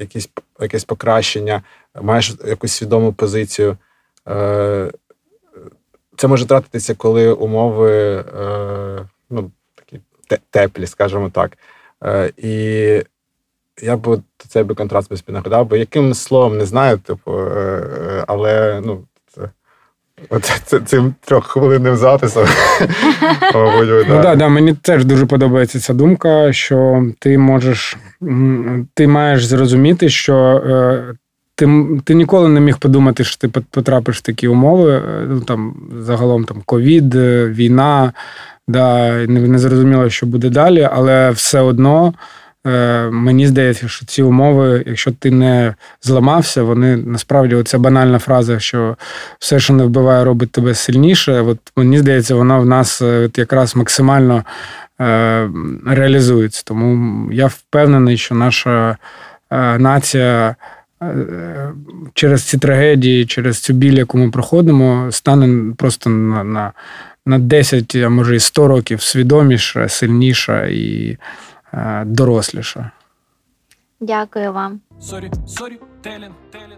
якісь, якесь покращення, маєш якусь свідому позицію, це може тратитися, коли умови ну, такі теплі, скажімо так. І я б цей би контраст би нагадав, бо яким словом не знаю, типу, е, е, але ну, це, от, це, цим трьоххвилинним записом. <laughs> ну, да, да, Мені теж дуже подобається ця думка, що ти можеш, ти маєш зрозуміти, що. Е, ти ти ніколи не міг подумати, що ти потрапиш в такі умови. Ну там загалом там ковід, війна, да, не, не зрозуміло, що буде далі, але все одно мені здається, що ці умови, якщо ти не зламався, вони насправді оця банальна фраза, що все, що не вбиває, робить тебе сильніше. От мені здається, вона в нас е, от якраз максимально е, реалізується. Тому я впевнений, що наша нація е, через ці трагедії, через цю біль, яку ми проходимо, стане просто на, на, на 10, а може і 100 років свідоміша, сильніша і е, доросліша. Дякую вам. Сорі, сорі, телін, телін, телін.